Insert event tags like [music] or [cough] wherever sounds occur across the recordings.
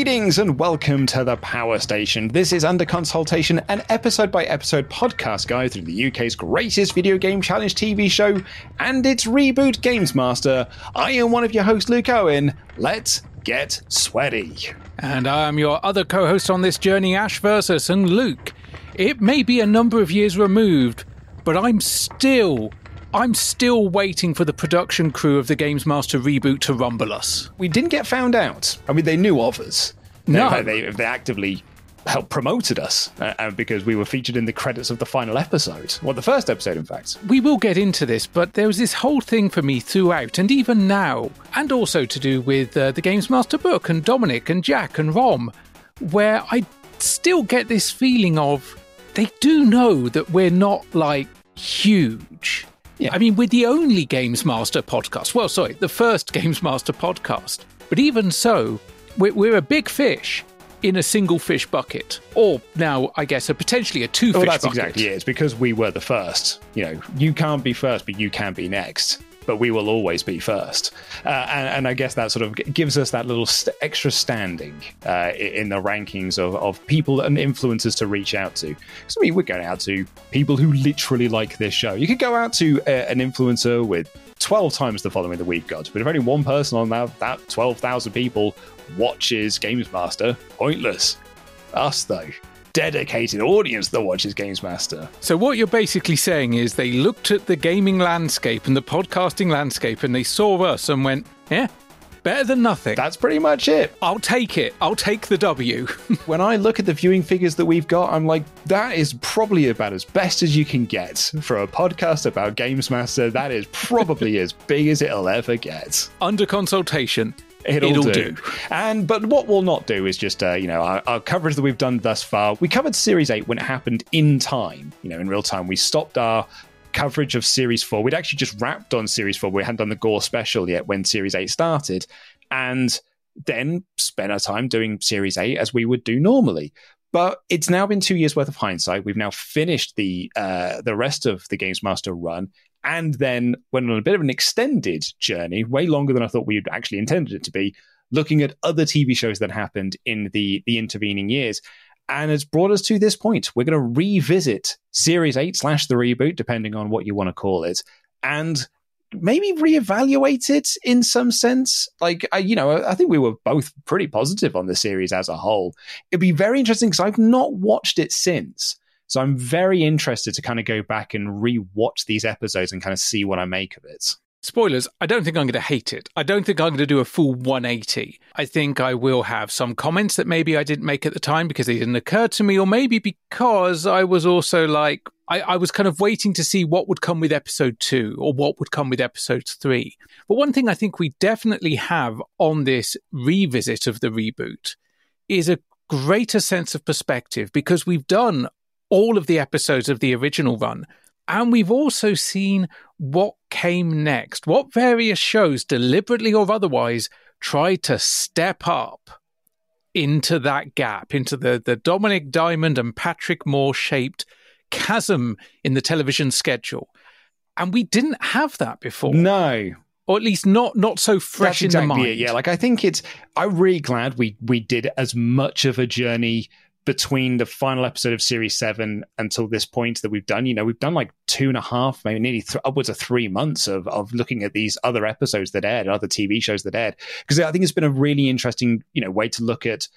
Greetings and welcome to the Power Station. This is Under Consoletation, an episode by episode podcast guide through the UK's greatest video game challenge TV show and its reboot Games Master. I am one of your hosts, Luke Owen. Let's get sweaty. And I am your other co host on this journey, Ash Versus. And Luke, it may be a number of years removed, but I'm still. I'm still waiting for the production crew of the Games Master reboot to rumble us. We didn't get found out. I mean, they knew of us. No. They, they, they actively helped promoted us uh, uh, because we were featured in the credits of the final episode. Well, the first episode, in fact. We will get into this, but there was this whole thing for me throughout, and even now, and also to do with uh, the Games Master book and Dominik and Jack and Rom, where I still get this feeling of they do know that we're not like huge. Yeah. I mean, we're the only Games Master podcast. Well, sorry, the first [laughs] Games Master podcast. But even so, we're, we're a big fish in a single fish bucket. Or now, I guess, a potentially a two Well, fish that's bucket. exactly it. It's because we were the first. You know, you can't be first, but you can be next. But we will always be first. Uh, and, and I guess that sort of gives us that little st- extra standing uh, in the rankings of, of people and influencers to reach out to. Because, I mean, we're going out to people who literally like this show. You could go out to uh, an influencer with 12 times the following that we've got. But if only one person on that, that 12,000 people watches Games Master, pointless. Us, though. Dedicated audience that watches Games Master. So, what you're basically saying is they looked at the gaming landscape and the podcasting landscape and they saw us and went, yeah, better than nothing. That's pretty much it. I'll take it. I'll take the W. [laughs] When I look at the viewing figures that we've got, I'm like, that is probably about as best as you can get for a podcast about Games Master. That is probably [laughs] as big as it'll ever get. Under Consoletation. It'll, do. do. And but what we'll not do is just uh, you know our, our coverage that we've done thus far. We covered Series Eight when it happened in time, you know, in real time. We stopped our coverage of Series Four. We'd actually just wrapped on Series Four. We hadn't done the Gore special yet when Series Eight started, and then spent our time doing Series Eight as we would do normally. But it's now been two years worth of hindsight. We've now finished the uh, the rest of the Games Master run, and then went on a bit of an extended journey, way longer than I thought we had actually intended it to be, looking at other TV shows that happened in the the intervening years. And it's brought us to this point. We're going to revisit Series 8 slash the reboot, depending on what you want to call it, and maybe reevaluate it in some sense. Like, I, you know, I think we were both pretty positive on the series as a whole. It'd be very interesting because I've not watched it since. So I'm very interested to kind of go back and re-watch these episodes and kind of see what I make of it. Spoilers, I don't think I'm going to hate it. I don't think I'm going to do a full 180. I think I will have some comments that maybe I didn't make at the time because they didn't occur to me, or maybe because I was also like, I, I, was kind of waiting to see what would come with episode two or what would come with episode three. But one thing I think we definitely have on this revisit of the reboot is a greater sense of perspective because we've done all of the episodes of the original run. And we've also seen what came next, what various shows, deliberately or otherwise, tried to step up into that gap, into the, the Dominik Diamond and Patrick Moore shaped chasm in the television schedule. And we didn't have that before. No. Or at least not not so fresh That's in the mind. It, yeah, like I think it's I'm really glad we we did as much of a journey between the final episode of series seven until this point that we've done you know we've done like two and a half maybe nearly th- upwards of three months of, of looking at these other episodes that aired other tv shows that aired. Because i think it's been a really interesting you know way to look at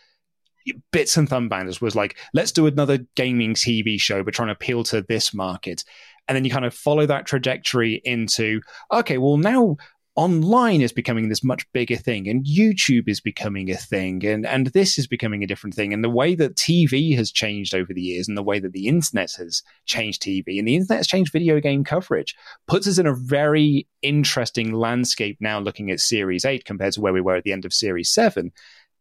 bits and Thumb Bandits was like let's do another gaming tv show but trying to appeal to this market. And then you kind of follow that trajectory into okay well now online is becoming this much bigger thing and YouTube is becoming a thing and, and this is becoming a different thing. And the way that TV has changed over the years and the way that the internet has changed TV and the internet has changed video game coverage puts us in a very interesting landscape now looking at Series 8 compared to where we were at the end of Series 7.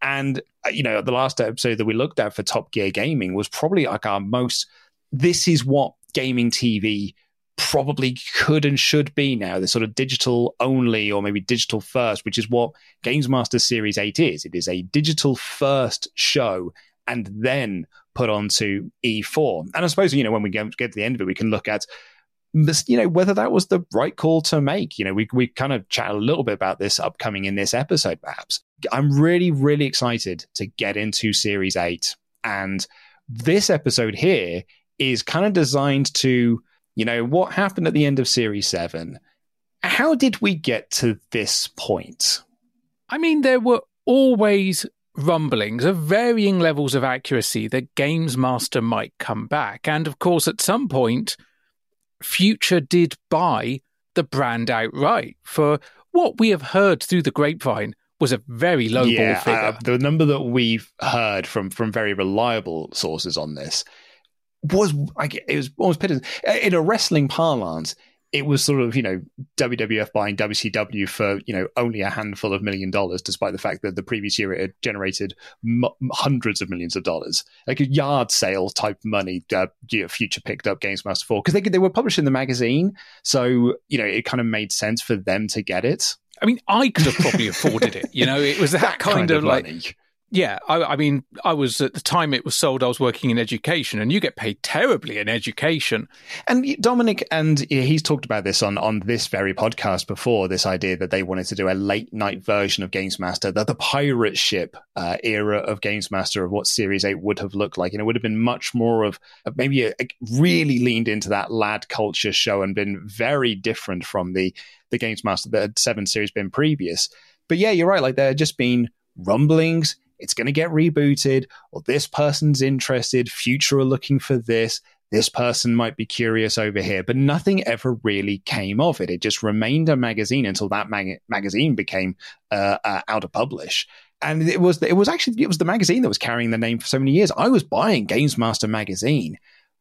And, uh, you know, the last episode that we looked at for Top Gear Gaming was probably like our most, this is what gaming TV probably could and should be now the sort of digital only or maybe digital first which is what games master series 8 is. It is a digital first show and then put onto e4 and i suppose you know when we get, to the end of it we can look at you know whether that was the right call to make. You know we, we kind of chat a little bit about this upcoming in this episode perhaps. I'm really really excited to get into series 8 and this episode here is kind of designed to you know, what happened at the end of Series 7? How did we get to this point? I mean, there were always rumblings of varying levels of accuracy that Games Master might come back. And of course, at some point, Future did buy the brand outright for what we have heard through the grapevine was a very low yeah, ball figure. Uh, the number that we've heard from from very reliable sources on this was like it was almost pitiful. in a wrestling parlance. It was sort of you know WWF buying WCW for you know only a handful of million dollars, despite the fact that the previous year it had generated m- hundreds of millions of dollars, like a yard sale type money. Uh, you know, Future picked up Games Master Four because they they were published in the magazine, so you know it kind of made sense for them to get it. I mean, I could have probably afforded it. You know, it was [laughs] that, that kind, kind, of, of like yeah, I, I, mean, I was at the time it was sold. I was working in education, and you get paid terribly in education. And Dominik, and he's talked about this on on this very podcast before. This idea that they wanted to do a late night version of Games Master, that the pirate ship uh, era of Games Master of what Series Eight would have looked like, and it would have been much more of maybe a, a really leaned into that lad culture show and been very different from the the Games Master that Seven series been previous. But yeah, you're right. Like there had just been rumblings it's going to get rebooted, or this person's interested, future are looking for this, this person might be curious over here, but nothing ever really came of it. It just remained a magazine until that mag- magazine became uh, uh, out of publish. And it was it was actually it was the magazine that was carrying the name for so many years. I was buying Games Master magazine,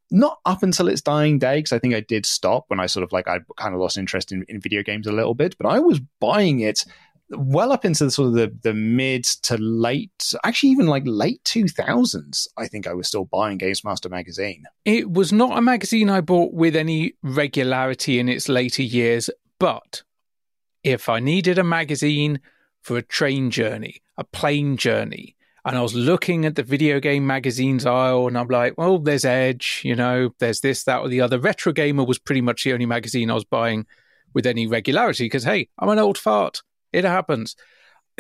not up until its dying day because I think I did stop when I sort of like I kind of lost interest in, in video games a little bit. But I was buying it well up into the sort of the, the mid to late, actually even like late 2000s, I think I was still buying Games Master magazine. It was not a magazine I bought with any regularity in its later years, but if I needed a magazine for a train journey, a plane journey, and I was looking at the video game magazines aisle and I'm like, well, there's Edge, you know, there's this, that, or the other. Retro Gamer was pretty much the only magazine I was buying with any regularity because, hey, I'm an old fart. It happens.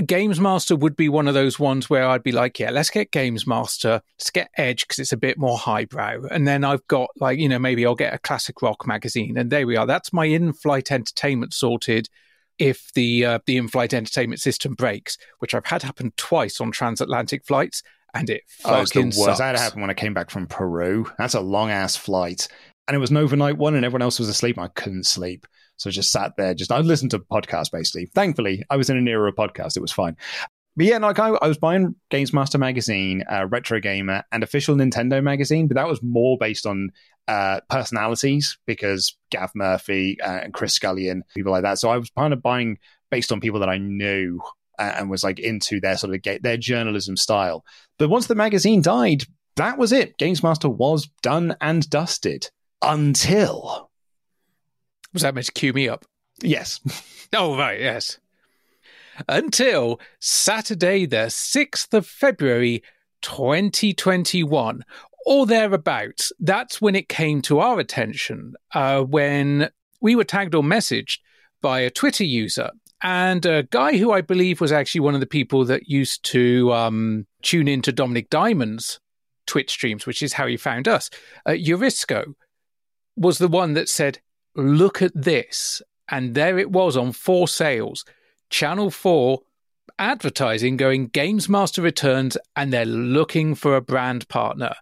Games Master would be one of those ones where I'd be like, yeah, let's get Games Master, let's get Edge because it's a bit more highbrow. And then I've got like, you know, maybe I'll get a classic rock magazine. And there we are. That's my in flight entertainment sorted if the uh, the in flight entertainment system breaks, which I've had happen twice on transatlantic flights. And it oh, fucking oh, sucks. That happened when I came back from Peru. That's a long ass flight. And it was an overnight one, and everyone else was asleep. I couldn't sleep. So I just sat there, just I listened to podcasts basically. Thankfully, I was in an era of podcasts; it was fine. But yeah, like I, I was buying Games Master magazine, uh, Retro Gamer, and official Nintendo magazine, but that was more based on uh, personalities because Gav Murphy uh, and Chris Scullion, people like that. So I was kind of buying based on people that I knew uh, and was like into their sort of their journalism style. But once the magazine died, that was it. Games Master was done and dusted until. Was that meant to cue me up? Yes. [laughs] oh, right, yes. Until Saturday, the 6th of February, 2021, or thereabouts. That's when it came to our attention, uh, when we were tagged or messaged by a Twitter user and a guy who I believe was actually one of the people that used to um, tune into Dominik Diamond's Twitch streams, which is how he found us. Uh, Eurisco was the one that said, Look at this. And there it was on 4Sales, Channel 4 advertising going Games Master returns and they're looking for a brand partner.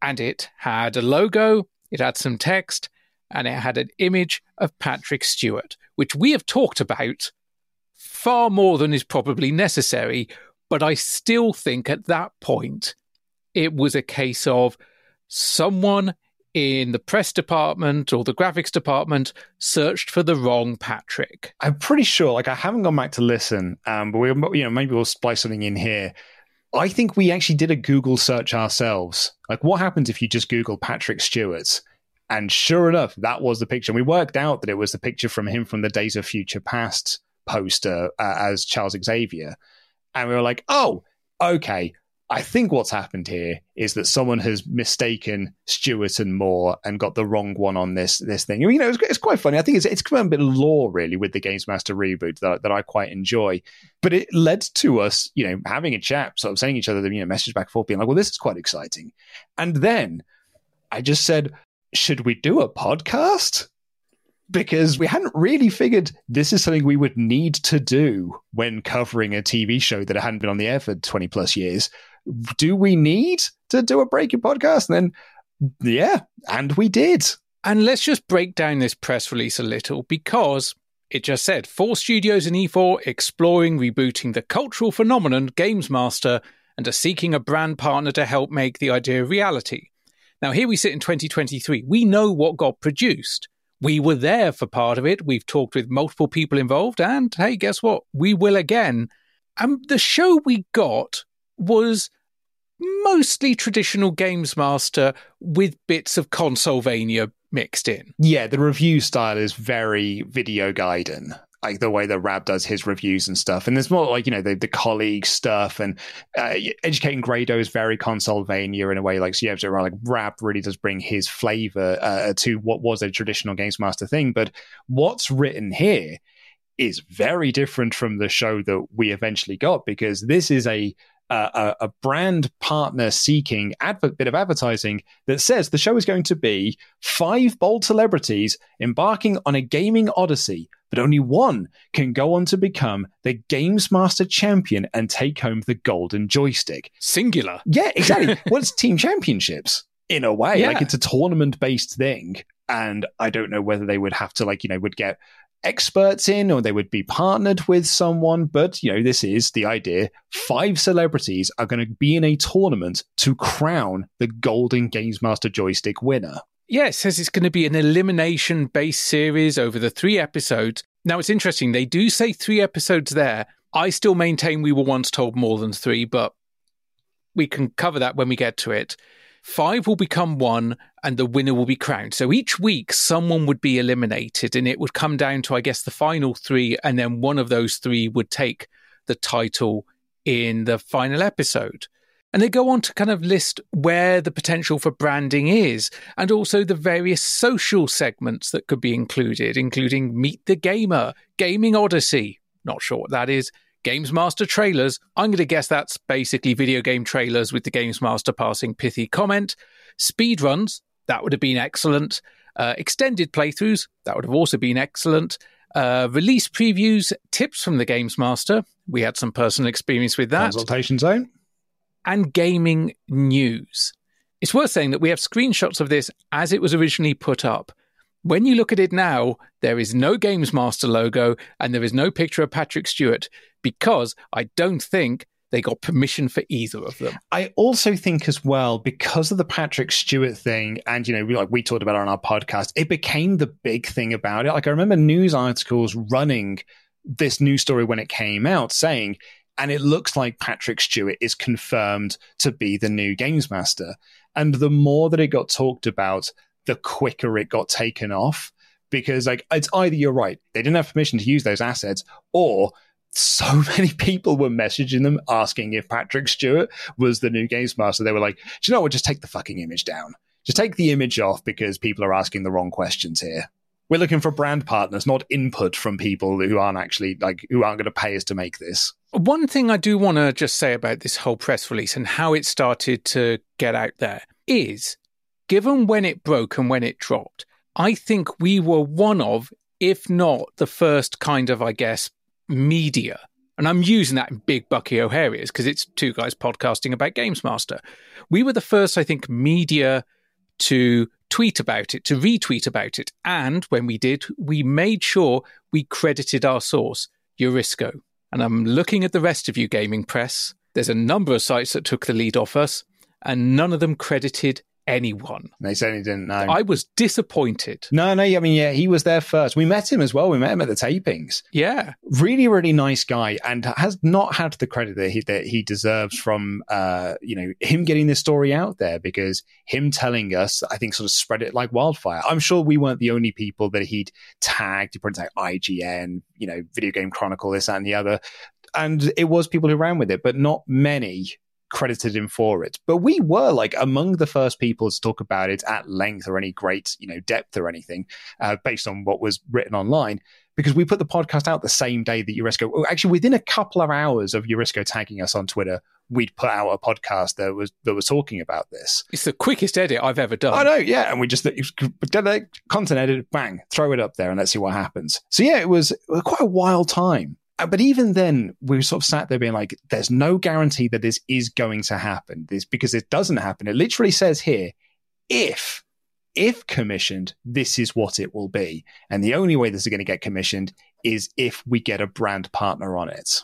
And it had a logo, it had some text, and it had an image of Patrick Stewart, which we have talked about far more than is probably necessary. But I still think at that point, it was a case of someone in the press department or the graphics department searched for the wrong Patrick. I'm pretty sure, like I haven't gone back to listen, um, but we, you know, maybe we'll splice something in here. I think we actually did a Google search ourselves. Like, what happens if you just Google Patrick Stewart? And sure enough, that was the picture. We worked out that it was the picture from him from the Days of Future Past poster uh, as Charles Xavier. And we were like, oh, okay, I think what's happened here is that someone has mistaken Stewart and Moore and got the wrong one on this this thing. You know, it's, it's quite funny. I think it's it's of a bit of lore really with the Games Master reboot that, that I quite enjoy. But it led to us, you know, having a chat, sort of saying each other, the you know, message back and forth, being like, "Well, this is quite exciting." And then I just said, "Should we do a podcast?" because we hadn't really figured this is something we would need to do when covering a TV show that hadn't been on the air for 20 plus years do we need to do a breaking podcast? And then, yeah, and we did. And let's just break down this press release a little because it just said four studios in E4 exploring rebooting the cultural phenomenon Games Master and are seeking a brand partner to help make the idea a reality. Now, here we sit in 2023. We know what got produced. We were there for part of it. We've talked with multiple people involved. And hey, guess what? We will again. And the show we got was mostly traditional Games Master with bits of Consolevania mixed in. Yeah, the review style is very video Gaiden. Like the way that Rab does his reviews and stuff, and there's more like you know the the colleague stuff and uh, educating Grado is very Consolevania in a way. Like so, yeah, so like Rab really does bring his flavor uh, to what was a traditional Games Master thing. But what's written here is very different from the show that we eventually got because this is a a, a, brand partner seeking advert bit of advertising that says the show is going to be five bold celebrities embarking on a gaming odyssey, but only one can go on to become the Games Master champion and take home the golden joystick. Singular. Yeah, exactly. [laughs] well, it's team championships in a way. Yeah. Like it's a tournament based thing. And I don't know whether they would have to, like, you know, would get experts in or they would be partnered with someone. But, you know, this is the idea. Five celebrities are going to be in a tournament to crown the Golden Games Master joystick winner. Yeah, it says it's going to be an elimination based series over the three episodes. Now, it's interesting. They do say three episodes there. I still maintain we were once told more than three, but we can cover that when we get to it. Five will become one, and the winner will be crowned. So each week, someone would be eliminated, and it would come down to, I guess, the final three, and then one of those three would take the title in the final episode. And they go on to kind of list where the potential for branding is, and also the various social segments that could be included, including Meet the Gamer, Gaming Odyssey, not sure what that is, Games Master trailers. I'm going to guess that's basically video game trailers with the Games Master passing pithy comment. Speedruns, that would have been excellent. Uh, extended playthroughs, that would have also been excellent. Uh, release previews, tips from the Games Master. We had some personal experience with that. Consoletation zone. And gaming news. It's worth saying that we have screenshots of this as it was originally put up. When you look at it now, there is no Games Master logo and there is no picture of Patrick Stewart because I don't think they got permission for either of them. I also think as well because of the Patrick Stewart thing, and you know, like we talked about it on our podcast, it became the big thing about it. Like I remember news articles running this news story when it came out saying, and it looks like Patrick Stewart is confirmed to be the new games master. And the more that it got talked about, the quicker it got taken off. Because like it's either you're right, they didn't have permission to use those assets, or so [laughs] many people were messaging them asking if Patrick Stewart was the new games master. They were like, Do you know what? Just take the fucking image down. Just take the image off because people are asking the wrong questions here. We're looking for brand partners, not input from people who aren't actually like who aren't going to pay us to make this. One thing I do want to just say about this whole press release and how it started to get out there is given when it broke and when it dropped, I think we were one of, if not the first kind of, I guess, media. And I'm using that in big Bucky O'Hare's because it's two guys podcasting about Games Master. We were the first, I think, media to tweet about it, to retweet about it. And when we did, we made sure we credited our source, Eurisco. And I'm looking at the rest of you, gaming press. There's a number of sites that took the lead off us, and none of them credited anyone. They certainly didn't know. I was disappointed. No, no, I mean, yeah, he was there first. We met him as well. We met him at the tapings. Yeah. Really, really nice guy and has not had the credit that he, that he deserves from, uh, you know, him getting this story out there because him telling us, I think, sort of spread it like wildfire. I'm sure we weren't the only people that he'd tagged. He put like IGN, you know, Video Game Chronicle, this, that, and the other. And it was people who ran with it, but not many credited him for it. But we were like among the first people to talk about it at length or any great, you know, depth or anything, uh, based on what was written online. Because we put the podcast out the same day that Eurisco, actually within a couple of hours of Eurisco tagging us on Twitter, we'd put out a podcast that was that was talking about this. It's the quickest edit I've ever done. I know, yeah. And we just content edit, bang, throw it up there, and let's see what happens. So yeah, it was quite a wild time. Uh, but even then, we sort of sat there being like, there's no guarantee that this is going to happen. This because it doesn't happen. It literally says here, if if commissioned, this is what it will be. And the only way this is going to get commissioned is if we get a brand partner on it.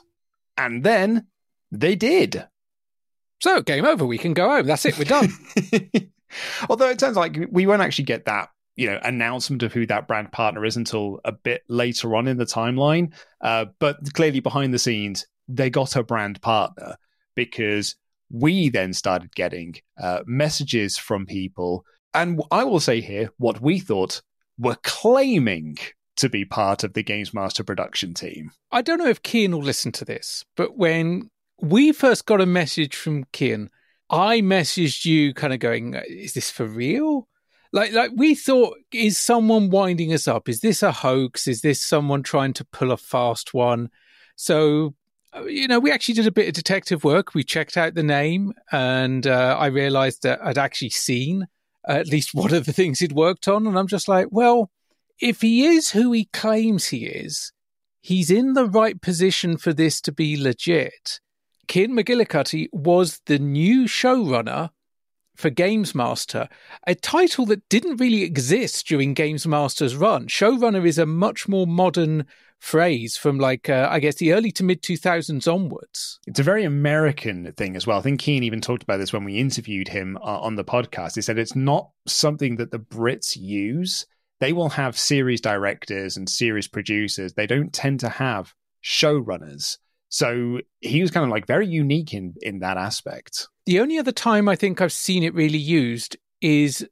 And then they did. So, game over. We can go home. That's it. We're done. [laughs] Although it turns like we won't actually get that you know announcement of who that brand partner is until a bit later on in the timeline. Uh, but clearly behind the scenes, they got a brand partner because we then started getting uh, messages from people, and I will say here what we thought were claiming to be part of the Games Master production team. I don't know if Kian will listen to this, but when we first got a message from Kian, I messaged you kind of going, Is this for real? Like, like we thought, is someone winding us up? Is this a hoax? Is this someone trying to pull a fast one? So, uh, you know, we actually did a bit of detective work. We checked out the name, and uh, I realized that I'd actually seen at least one of the things he'd worked on. And I'm just like, well, if he is who he claims he is, he's in the right position for this to be legit. Kian McGillicutty was the new showrunner for Games Master, a title that didn't really exist during Games Master's run. Showrunner is a much more modern phrase from like uh, I guess the early to mid 2000s onwards. It's a very American thing as well. I think Kian even talked about this when we interviewed him uh, on the podcast. He said it's not something that the Brits use. They will have series directors and series producers. They don't tend to have showrunners. So he was kind of like very unique in in that aspect. The only other time I think I've seen it really used is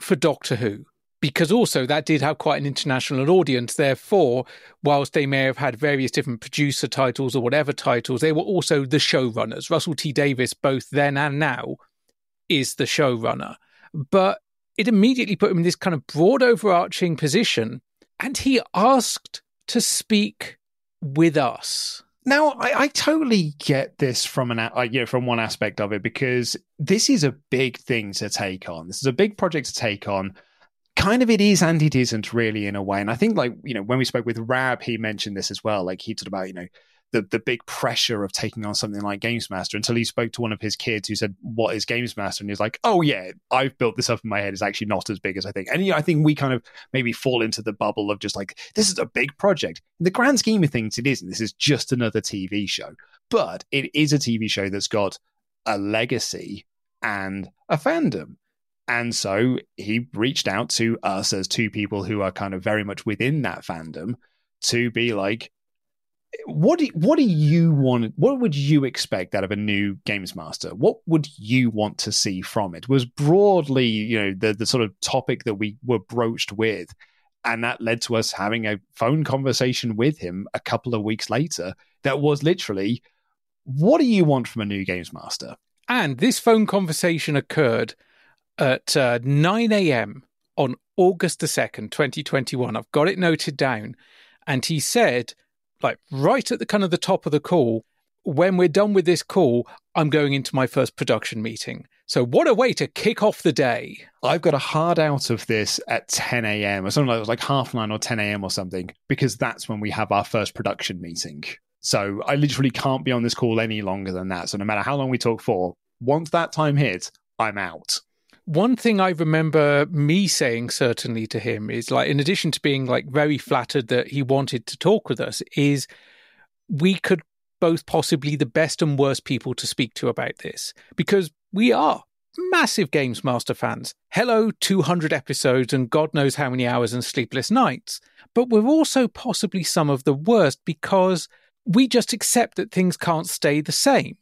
for Doctor Who, because also that did have quite an international audience. Therefore, whilst they may have had various different producer titles or whatever titles, they were also the showrunners. Russell T Davies, both then and now, is the showrunner. But it immediately put him in this kind of broad overarching position, and he asked to speak with us. Now, I, I, totally get this from an uh, you know from one aspect of it because this is a big thing to take on. This is a big project to take on. Kind of it is and it isn't really in a way. And I think like you know when we spoke with Rab, he mentioned this as well. Like he talked about you know the the big pressure of taking on something like Games Master until he spoke to one of his kids who said, "What is Games Master?" And he's like, "Oh yeah, I've built this up in my head. It's actually not as big as I think." And you know, I think we kind of maybe fall into the bubble of just like this is a big project. In the grand scheme of things, it isn't. This is just another TV show, but it is a TV show that's got a legacy and a fandom. And so he reached out to us as two people who are kind of very much within that fandom to be like, what do what do you want? What would you expect out of a new games master? What would you want to see from it? Was broadly, you know, the the sort of topic that we were broached with, and that led to us having a phone conversation with him a couple of weeks later. That was literally, what do you want from a new games master? And this phone conversation occurred at uh, 9 a.m. on August the 2nd, 2021. I've got it noted down. And he said, like right at the kind of the top of the call, when we're done with this call, I'm going into my first production meeting. So what a way to kick off the day. I've got a hard out of this at 10 a.m. or something like like half nine or 10 a.m. or something, because that's when we have our first production meeting. So I literally can't be on this call any longer than that. So no matter how long we talk for, once that time hits, I'm out. One thing I remember me saying certainly to him is like, in addition to being like very flattered that he wanted to talk with us, is we could both possibly the best and worst people to speak to about this because we are massive Games Master fans. Hello, 200 episodes and God knows how many hours and sleepless nights. But we're also possibly some of the worst because we just accept that things can't stay the same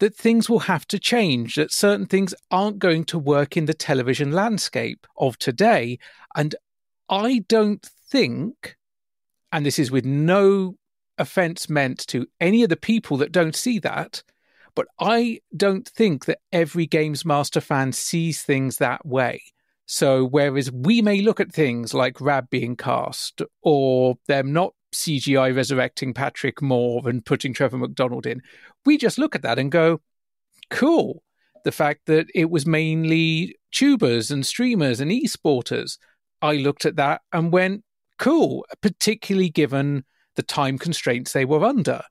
that things will have to change, that certain things aren't going to work in the television landscape of today. And I don't think, and this is with no offense meant to any of the people that don't see that, but I don't think that every Games Master fan sees things that way. So, whereas we may look at things like Rab being cast or them not CGI resurrecting Patrick Moore and putting Trevor McDonald in, we just look at that and go, cool. The fact that it was mainly tubers and streamers and esporters, I looked at that and went, cool, particularly given the time constraints they were under.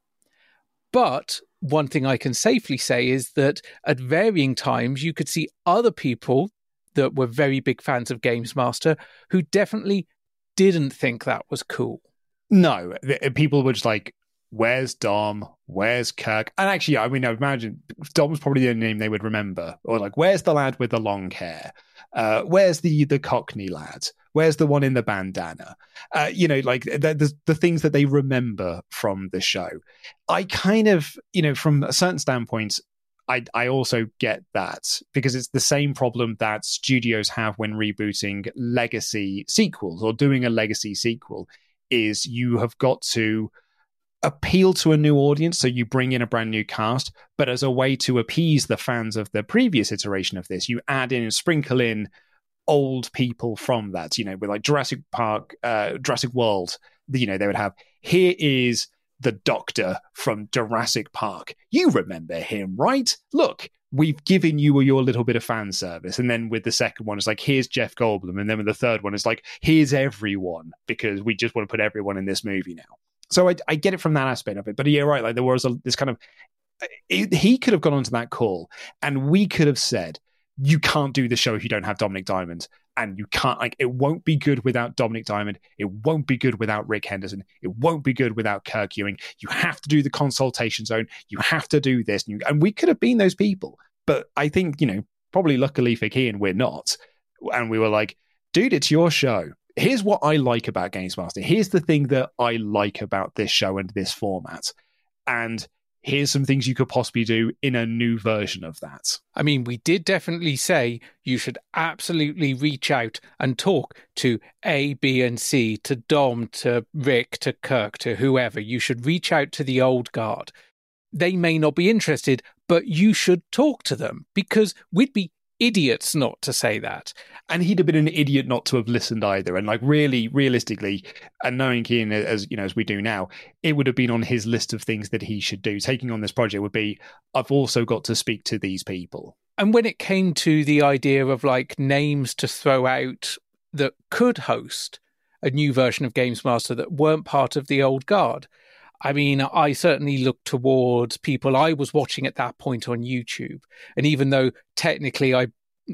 But one thing I can safely say is that at varying times, you could see other people that were very big fans of Games Master who definitely didn't think that was cool. No, people were just like, where's Dom? Where's Kirk? And actually, I mean, I imagine Dom's probably the only name they would remember. Or like, where's the lad with the long hair? Uh, where's the the Cockney lad? Where's the one in the bandana? Uh, you know, like the, the, the things that they remember from the show. I kind of, you know, from a certain standpoint, I, I also get that because it's the same problem that studios have when rebooting legacy sequels or doing a legacy sequel is you have got to appeal to a new audience. So you bring in a brand new cast, but as a way to appease the fans of the previous iteration of this, you add in and sprinkle in old people from that. You know, with like Jurassic Park, uh, Jurassic World, you know, they would have here is the doctor from Jurassic Park. You remember him, right? Look, we've given you your little bit of fan service. And then with the second one, it's like, here's Jeff Goldblum. And then with the third one, it's like, here's everyone because we just want to put everyone in this movie now. So I, I get it from that aspect of it. But you're right. Like there was a, this kind of, eh, it, he could have gone onto that call and we could have said, you can't do the show if you don't have Dominik Diamond. And you can't, like, it won't be good without Dominik Diamond. It won't be good without Rick Henderson. It won't be good without Kirk Ewing. You have to do the consoletation zone. You have to do this. And, you, and we could have been those people. But I think, you know, probably luckily for Kian, we're not. And we were like, dude, it's your show here's what I like about Games Master. Here's the thing that I like about this show and this format. And here's some things you could possibly do in a new version of that. I mean, we did definitely say you should absolutely reach out and talk to A, B, and C, to Dom, to Rick, to Kirk, to whoever. You should reach out to the old guard. They may not be interested, but you should talk to them because we'd be idiots not to say that. And he'd have been an idiot not to have listened either. And like really, realistically, and knowing Kian as you know as we do now, it would have been on his list of things that he should do. Taking on this project would be, I've also got to speak to these people. And when it came to the idea of like names to throw out that could host a new version of Games Master that weren't part of the old guard, I mean, I certainly looked towards people I was watching at that point on YouTube. And even though technically I,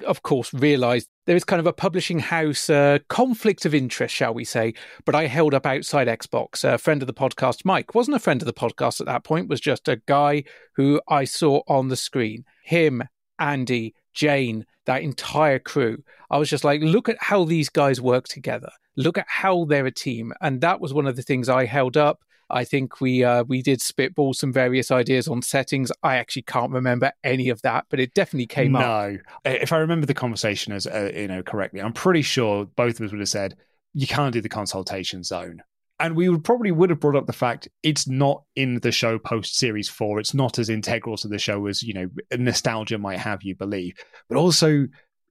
of course, realized there is kind of a publishing house uh, conflict of interest, shall we say, but I held up outside Xbox. A friend of the podcast, Mike, wasn't a friend of the podcast at that point, was just a guy who I saw on the screen. Him, Andy, Jane, that entire crew. I was just like, look at how these guys work together. Look at how they're a team. And that was one of the things I held up. I think we uh, we did spitball some various ideas on settings. I actually can't remember any of that, but it definitely came no. up. No, if I remember the conversation as uh, you know correctly, I'm pretty sure both of us would have said you can't do the consoletation zone and we would probably would have brought up the fact it's not in the show post series four. It's not as integral to the show as you know nostalgia might have you believe. But also,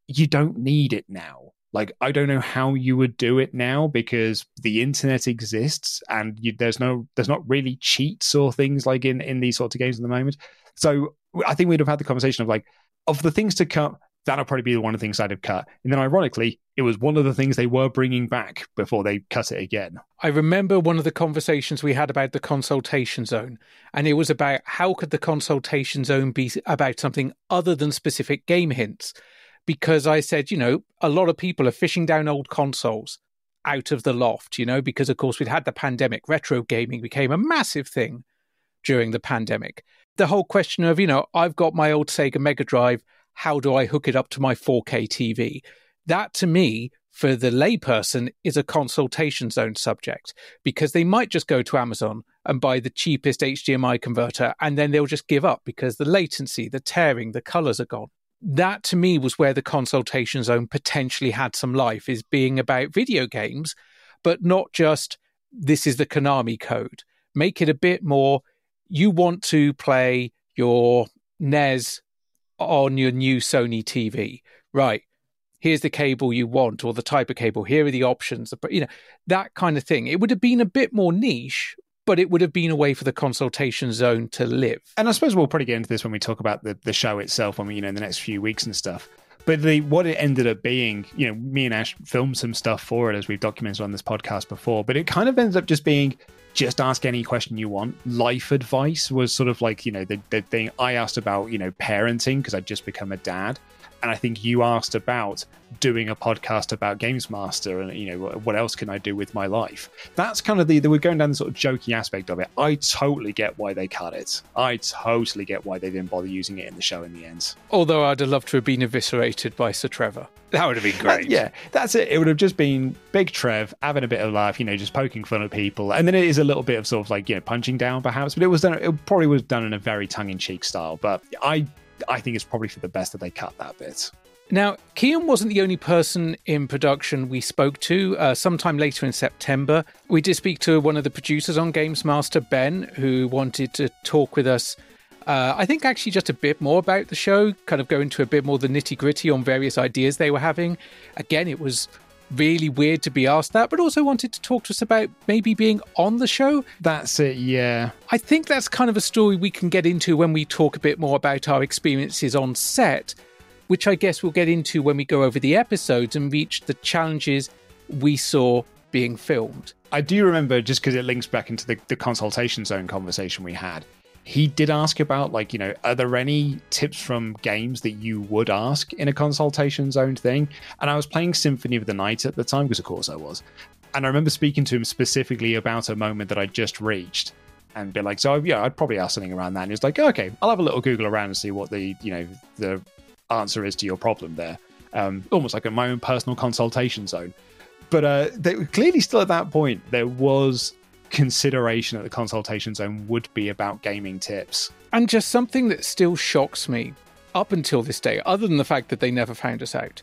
you don't need it now. Like I don't know how you would do it now because the internet exists and you, there's no there's not really cheats or things like in in these sorts of games at the moment. So I think we'd have had the conversation of like of the things to cut that'll probably be the one of the things I'd have cut. And then ironically, it was one of the things they were bringing back before they cut it again. I remember one of the conversations we had about the consoletation zone, and it was about how could the consoletation zone be about something other than specific game hints? Because I said, you know, a lot of people are fishing down old consoles out of the loft, you know, because of course we'd had the pandemic. Retro gaming became a massive thing during the pandemic. The whole question of, you know, I've got my old Sega Mega Drive how do I hook it up to my 4K TV? That to me, for the layperson, is a consoletation zone subject because they might just go to Amazon and buy the cheapest HDMI converter and then they'll just give up because the latency, the tearing, the colors are gone. That to me was where the consoletation zone potentially had some life, is being about video games, but not just this is the Konami code. Make it a bit more you want to play your NES on your new Sony TV. Right. Here's the cable you want or the type of cable. Here are the options. You know, that kind of thing. It would have been a bit more niche, but it would have been a way for the consoletation zone to live. And I suppose we'll probably get into this when we talk about the, the show itself, when we, you know, in the next few weeks and stuff. But the what it ended up being, you know, me and Ash filmed some stuff for it as we've documented on this podcast before, but it kind of ends up just being just ask any question you want. Life advice was sort of like, you know, the, the thing I asked about, you know, parenting because I'd just become a dad. And I think you asked about doing a podcast about Games Master and, you know, what else can I do with my life? That's kind of the, the we're going down the sort of jokey aspect of it. I totally get why they cut it. I totally get why they didn't bother using it in the show in the end. Although I'd have loved to have been eviscerated by Sir Trevor. That would have been great. [laughs] yeah, that's it. It would have just been Big Trev having a bit of laugh, you know, just poking fun at people, and then it is a little bit of sort of like you know punching down perhaps, but it was done. It probably was done in a very tongue in cheek style. But I, I think it's probably for the best that they cut that bit. Now, Kian wasn't the only person in production we spoke to. Uh, sometime later in September, we did speak to one of the producers on Games Master, Ben, who wanted to talk with us uh, I think actually just a bit more about the show, kind of go into a bit more the nitty gritty on various ideas they were having. Again, it was really weird to be asked that, but also wanted to talk to us about maybe being on the show. That's it, yeah. I think that's kind of a story we can get into when we talk a bit more about our experiences on set, which I guess we'll get into when we go over the episodes and reach the challenges we saw being filmed. I do remember, just because it links back into the, the consoletation zone conversation we had, he did ask about like you know are there any tips from games that you would ask in a consoletation zone thing? And i was playing symphony of the night at the time because of course i was. And i remember speaking to him specifically about a moment that i just reached and be like so yeah i'd probably ask something around that. And he was like okay i'll have a little google around and see what the you know the answer is to your problem there. Um, almost like a, my own personal consoletation zone. But uh, they, clearly still at that point there was consideration at the consoletation zone would be about gaming tips. And just something that still shocks me up until this day, other than the fact that they never found us out,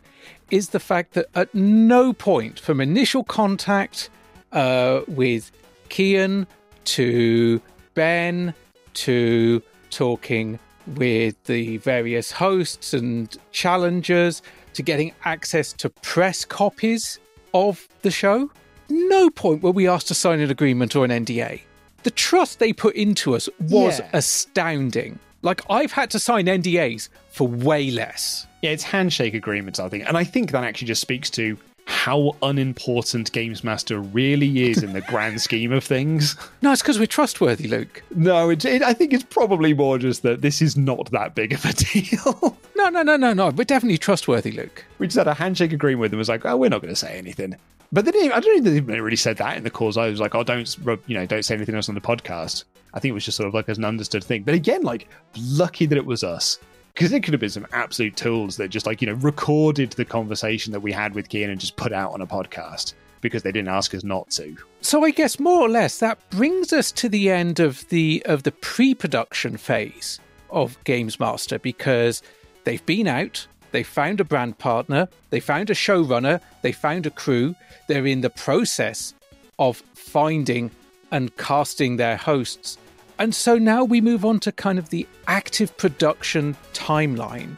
is the fact that at no point from initial contact uh, with Kian to Ben to talking with the various hosts and challengers to getting access to press copies of the show no point were we asked to sign an agreement or an NDA. The trust they put into us was yeah. astounding. Like, I've had to sign NDAs for way less. Yeah, it's handshake agreements, I think. And I think that actually just speaks to how unimportant Games Master really is in the grand [laughs] scheme of things. No, it's because we're trustworthy, Luke. No, it, it, I think it's probably more just that this is not that big of a deal. [laughs] No, no, no, no, no. We're definitely trustworthy, Luke. we just had a handshake agreement with them. Was like, oh, we're not going to say anything. But they didn't, I don't think they really said that in the calls. I was like, oh, don't you know, don't say anything else on the podcast. I think it was just sort of like as an understood thing. But again, like lucky that it was us because it could have been some absolute tools that just like you know recorded the conversation that we had with Kian and just put out on a podcast because they didn't ask us not to. So I guess more or less that brings us to the end of the of the pre-production phase of Games Master because they've been out, they found a brand partner, they found a showrunner, they found a crew, they're in the process of finding and casting their hosts. And so now we move on to kind of the active production timeline.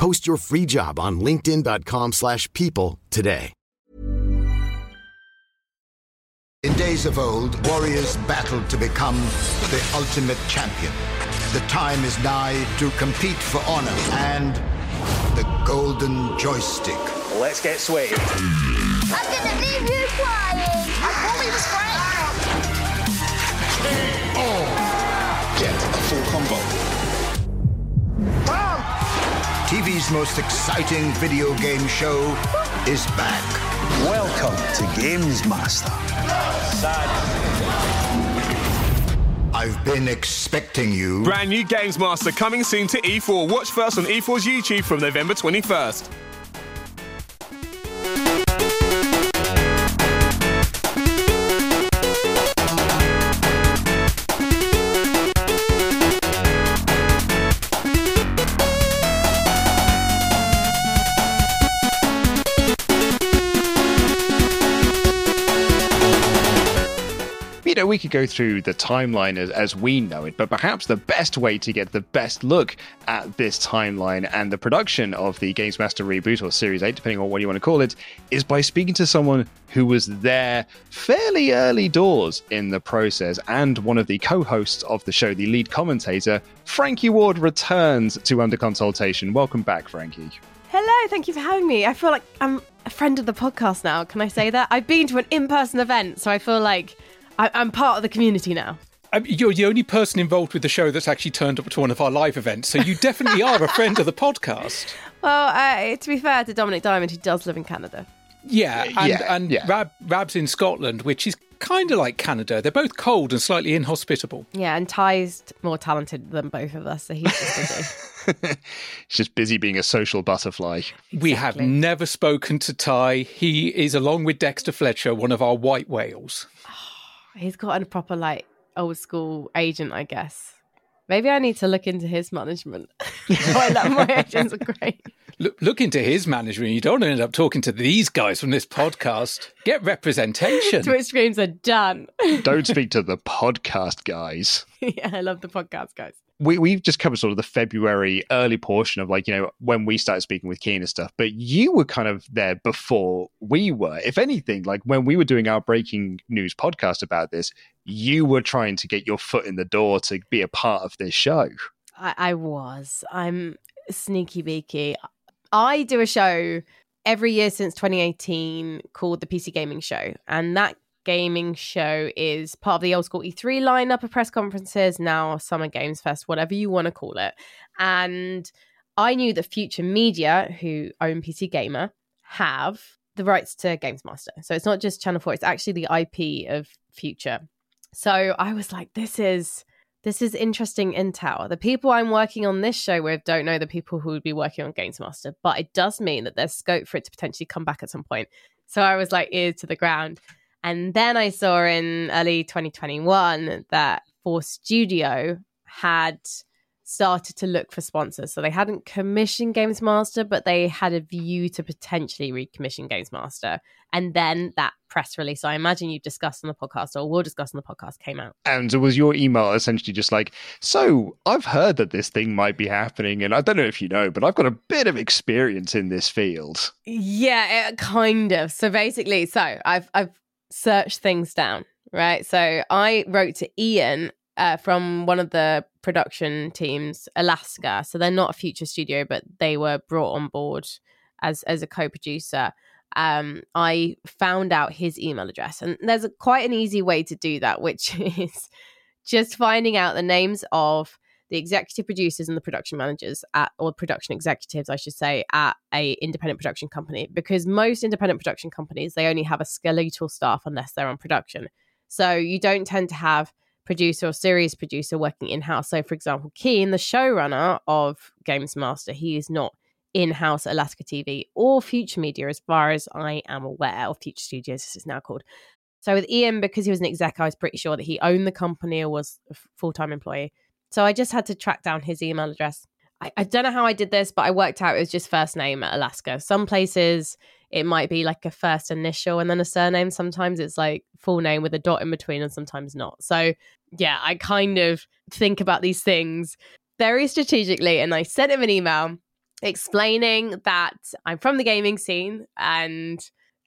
Post your free job on linkedin.com/people slash people today. In days of old, warriors battled to become the ultimate champion. The time is nigh to compete for honor and the golden joystick. Let's get sweaty. I'm gonna leave you crying. I thought he was great. Get a full combo. Most exciting video game show is back. Welcome to Games Master. I've been expecting you. Brand new Games Master coming soon to E4. Watch first on E4's YouTube from November 21st. Know, we could go through the timeline as, as we know it, but perhaps the best way to get the best look at this timeline and the production of the Games Master reboot or Series 8, depending on what you want to call it, is by speaking to someone who was there fairly early doors in the process and one of the co hosts of the show, the lead commentator, Frankie Ward, returns to Under Consoletation. Welcome back, Frankie. Hello, thank you for having me. I feel like I'm a friend of the podcast now. Can I say that? I've been to an in person event, so I feel like I- I'm part of the community now. I mean, you're the only person involved with the show that's actually turned up to one of our live events, so you definitely are a [laughs] friend of the podcast. Well, uh, to be fair to Dominik Diamond, who does live in Canada. Yeah, and, Yeah, and yeah. Rab, Rab's in Scotland, which is kind of like Canada. They're both cold and slightly inhospitable. Yeah, and Ty's more talented than both of us, so he's just busy. [laughs] [laughs] He's just busy being a social butterfly. We have never spoken to Ty. He is, along with Dexter Fletcher, one of our white whales. He's got a proper, like, old school agent, I guess. Maybe I need to look into his management. [laughs] Find out my [laughs] agents are great. Look, look into his management. You don't end up talking to these guys from this podcast. Get representation. Twitch streams are done. Don't [laughs] speak to the podcast guys. yeah, I love the podcast, guys. We, we've just covered sort of the February early portion of like, you know, when we started speaking with Kian and stuff, but you were kind of there before we were. If anything, like when we were doing our breaking news podcast about this, you were trying to get your foot in the door to be a part of this show. I, I was. I'm sneaky beaky. I do a show every year since 2018 called the PC Gaming Show, and that gaming show is part of the old school E3 lineup of press conferences, now Summer Games Fest, whatever you want to call it. And I knew that Future Media, who own PC Gamer, have the rights to Games Master. So it's not just Channel 4, it's actually the IP of Future. So I was like, this is this is interesting intel. The people I'm working on this show with don't know the people who would be working on Games Master, but it does mean that there's scope for it to potentially come back at some point. So I was like ears to the ground. And then I saw in early 2021 that 4Studio had started to look for sponsors. So they hadn't commissioned Games Master, but they had a view to potentially recommission Games Master. And then that press release, I imagine you discussed on the podcast or will discuss on the podcast, came out. And was your email essentially just like, so I've heard that this thing might be happening, and I don't know if you know, but I've got a bit of experience in this field. Yeah, it, kind of. So basically, so I've I've searched things down, right? So I wrote to Ian uh, from one of the production teams, Alaska. So they're not a future studio, but they were brought on board as as a co-producer. Um, I found out his email address, and there's a, quite an easy way to do that, which [laughs] is just finding out the names of the executive producers and the production managers at or production executives i should say at a independent production company because most independent production companies they only have a skeletal staff unless they're on production. So you don't tend to have producer or series producer working in-house. So for example Kian the showrunner of games master he is not in-house at alaska tv or future media as far as i am aware or future studios this is now called. So with ian because he was an exec i was pretty sure that he owned the company or was a full-time employee so I just had to track down his email address. I, I, don't know how I did this, but I worked out it was just first name at Alaska. Some places it might be like a first initial and then a surname. Sometimes it's like full name with a dot in between, and sometimes not. So yeah, I kind of think about these things very strategically. And I sent him an email explaining that I'm from the gaming scene and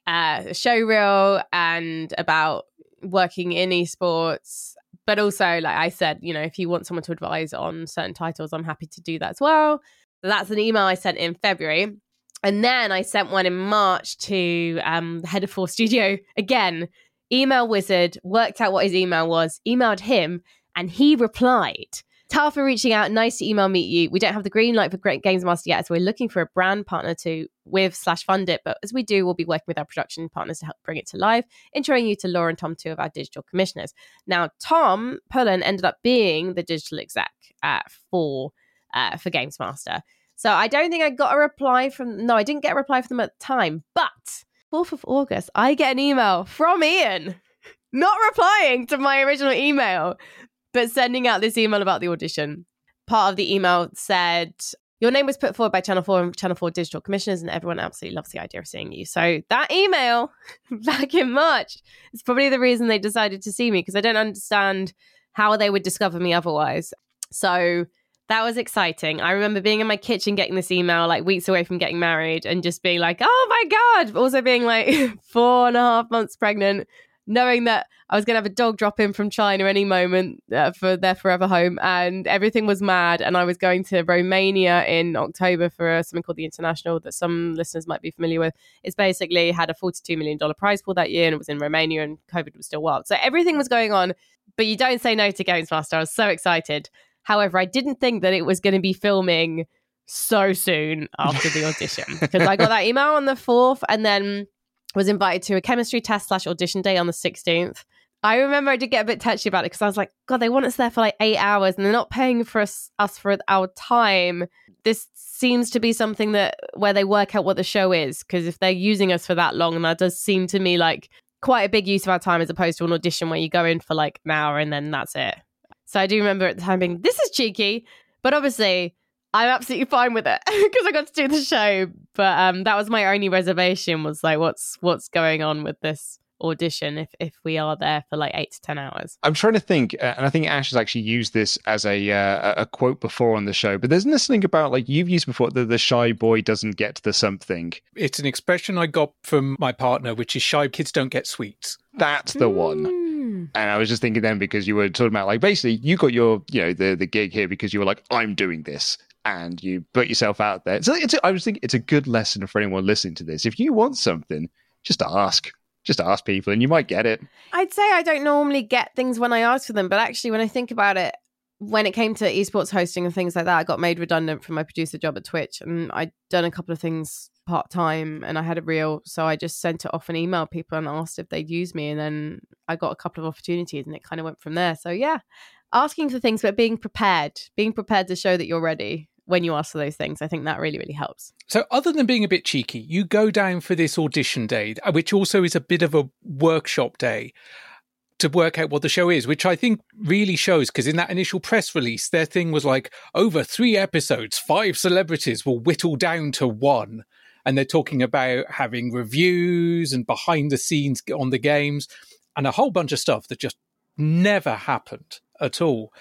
uh, show reel and about working in esports but also like i said you know if you want someone to advise on certain titles i'm happy to do that as well. That's an email i sent in february. And then i sent one in march to um, the head of 4Studio. Again email wizard worked out what his email was emailed him and he replied Tough for reaching out. Nice to email meet you. We don't have the green light for Great Games Master yet, so we're looking for a brand partner to with slash fund it. But as we do, we'll be working with our production partners to help bring it to life. Introing you to Laura and Tom, two of our digital commissioners. Now, Tom Pullen ended up being the digital exec uh, for uh, for Games Master. So I don't think I got a reply from. No, I didn't get a reply from them at the time. But fourth of August, I get an email from Ian, not replying to my original email but sending out this email about the audition. Part of the email said, Your name was put forward by Channel 4 and Channel 4 digital commissioners, and everyone absolutely loves the idea of seeing you. So that email [laughs] back in March is probably the reason they decided to see me because I don't understand how they would discover me otherwise. So that was exciting. I remember being in my kitchen getting this email like weeks away from getting married and just being like, oh my God. Also being like [laughs] four and a half months pregnant knowing that I was going to have a dog drop in from China any moment uh, for their forever home, and everything was mad. And I was going to Romania in October for uh, something called the International that some listeners might be familiar with. It's basically had a $42 million prize pool that year, and it was in Romania, and COVID was still wild. So everything was going on, but you don't say no to Games Master. I was so excited. However, I didn't think that it was going to be filming so soon after the audition because I got that [laughs] email on the 4th and then was invited to a chemistry test slash audition day on the 16th. I remember I did get a bit touchy about it because I was like, God, they want us there for like eight hours and they're not paying for us, us for our time. This seems to be something that where they work out what the show is because if they're using us for that long, and that does seem to me like quite a big use of our time as opposed to an audition where you go in for like an hour and then that's it. So I do remember at the time being, this is cheeky, but obviously I'm absolutely fine with it [laughs] because I got to do the show. But um, that was my only reservation was like, what's what's going on with this audition if if we are there for like eight to ten hours? I'm trying to think, uh, and I think Ash has actually used this as a uh, a quote before on the show. But there's something about like you've used before that the shy boy doesn't get the something. It's an expression I got from my partner, which is shy kids don't get sweets. That's the mm. one. And I was just thinking then because you were talking about like basically you got your you know the the gig here because you were like I'm doing this and you put yourself out there. So it's a, I was thinking it's a good lesson for anyone listening to this. If you want something, just ask. Just ask people and you might get it. I'd say I don't normally get things when I ask for them, but actually when I think about it, when it came to esports hosting and things like that, I got made redundant from my producer job at Twitch and I'd done a couple of things part time and I had a reel. So I just sent it off and emailed people and asked if they'd use me. And then I got a couple of opportunities and it kind of went from there. So yeah, asking for things, but being prepared, being prepared to show that you're ready when you ask for those things. I think that really, really helps. So, other than being a bit cheeky, you go down for this audition day, uh, which also is a bit of a workshop day to work out what the show is, which I think really shows because in that initial press release, their thing was like over three episodes, five celebrities will whittle down to one. And they're talking about having reviews and behind the scenes on the games and a whole bunch of stuff that just never happened at all.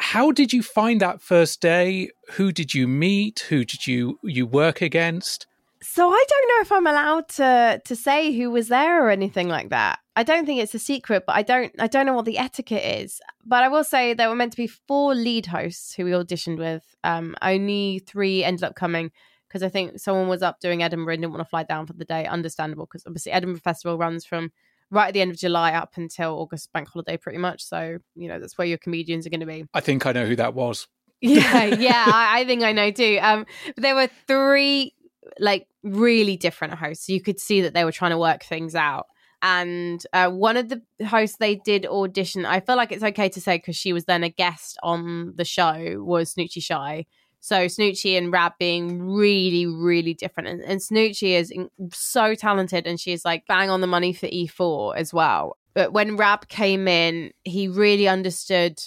How did you find that first day? Who did you meet? Who did you you work against? So I don't know if I'm allowed to to say who was there or anything like that. I don't think it's a secret, but I don't I don't know what the etiquette is. But I will say there were meant to be four lead hosts who we auditioned with. Um, only three ended up coming because I think someone was up doing Edinburgh and didn't want to fly down for the day. Understandable because obviously Edinburgh Festival runs from right at the end of July up until August bank holiday, pretty much. So, you know, that's where your comedians are going to be. I think I know who that was. [laughs] yeah, yeah, I, I, think I know too. Um, there were three like really different hosts. You could see that they were trying to work things out. And uh, one of the hosts they did audition, I feel like it's okay to say because she was then a guest on the show, was Snoochie Shy. So Snoochie and Rab being really, really different. And, and Snoochie is so talented and she's like bang on the money for E4 as well. But when Rab came in, he really understood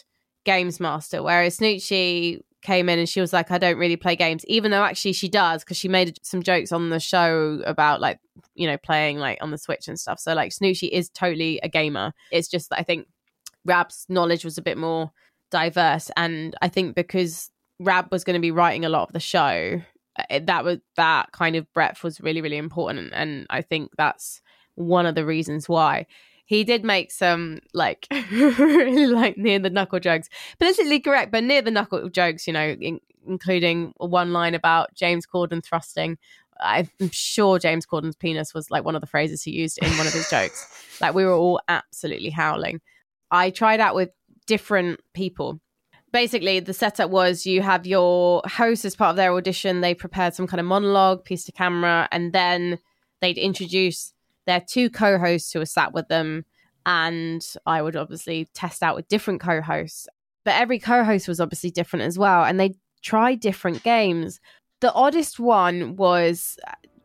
Games Master, whereas Snoochie came in and she was like, I don't really play games, even though actually she does because she made some jokes on the show about like, you know, playing like on the Switch and stuff. So like Snoochie is totally a gamer. It's just that I think Rab's knowledge was a bit more diverse. And I think because Rab was going to be writing a lot of the show, uh, that was that kind of breadth was really really important, and I think that's one of the reasons why he did make some like [laughs] really like near the knuckle jokes, politically correct, but near the knuckle jokes, you know, in, including one line about James Corden thrusting. I'm sure James Corden's penis was like one of the phrases he used in one of his jokes. [laughs] Like we were all absolutely howling. I tried out with different people basically the setup was you have your host as part of their audition they prepared some kind of monologue piece to camera and then they'd introduce their two co-hosts who were sat with them. And i would obviously test out with different co-hosts. But every co-host was obviously different as well and they tried different games. The oddest one was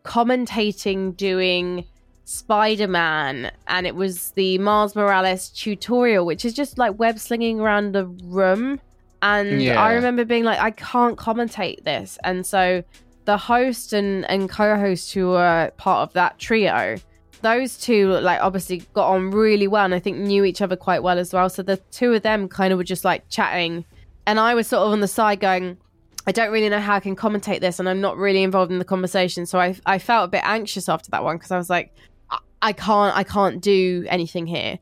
commentating doing Spider-Man and it was the Miles Morales tutorial which is just like web slinging around the room and yeah. I remember being like, I can't commentate this. And so the host and, and co host who were part of that trio, those two, like, obviously got on really well and I think knew each other quite well as well. So the two of them kind of were just like chatting. And I was sort of on the side going, I don't really know how I can commentate this and I'm not really involved in the conversation. So I, I felt a bit anxious after that one because I was like, I can't I can't do anything here.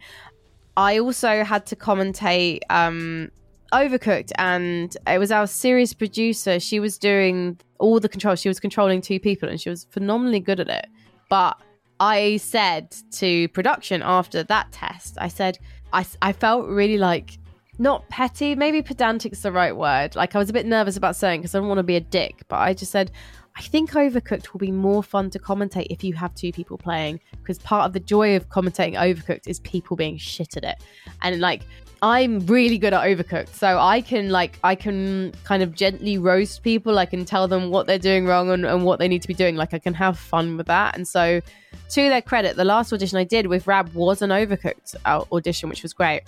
I also had to commentate um Overcooked and it was our series producer. She was doing all the control. She was controlling two people and she was phenomenally good at it. But I said to production after that test, I said, I, I felt really like not petty, maybe pedantic's the right word. Like I was a bit nervous about saying because I don't want to be a dick, but I just said, I think Overcooked will be more fun to commentate if you have two people playing because part of the joy of commentating Overcooked is people being shit at it. And like I'm really good at Overcooked, so I can like I can kind of gently roast people. I can tell them what they're doing wrong and, and what they need to be doing. Like I can have fun with that. And so, to their credit, the last audition I did with Rab was an Overcooked uh, audition, which was great.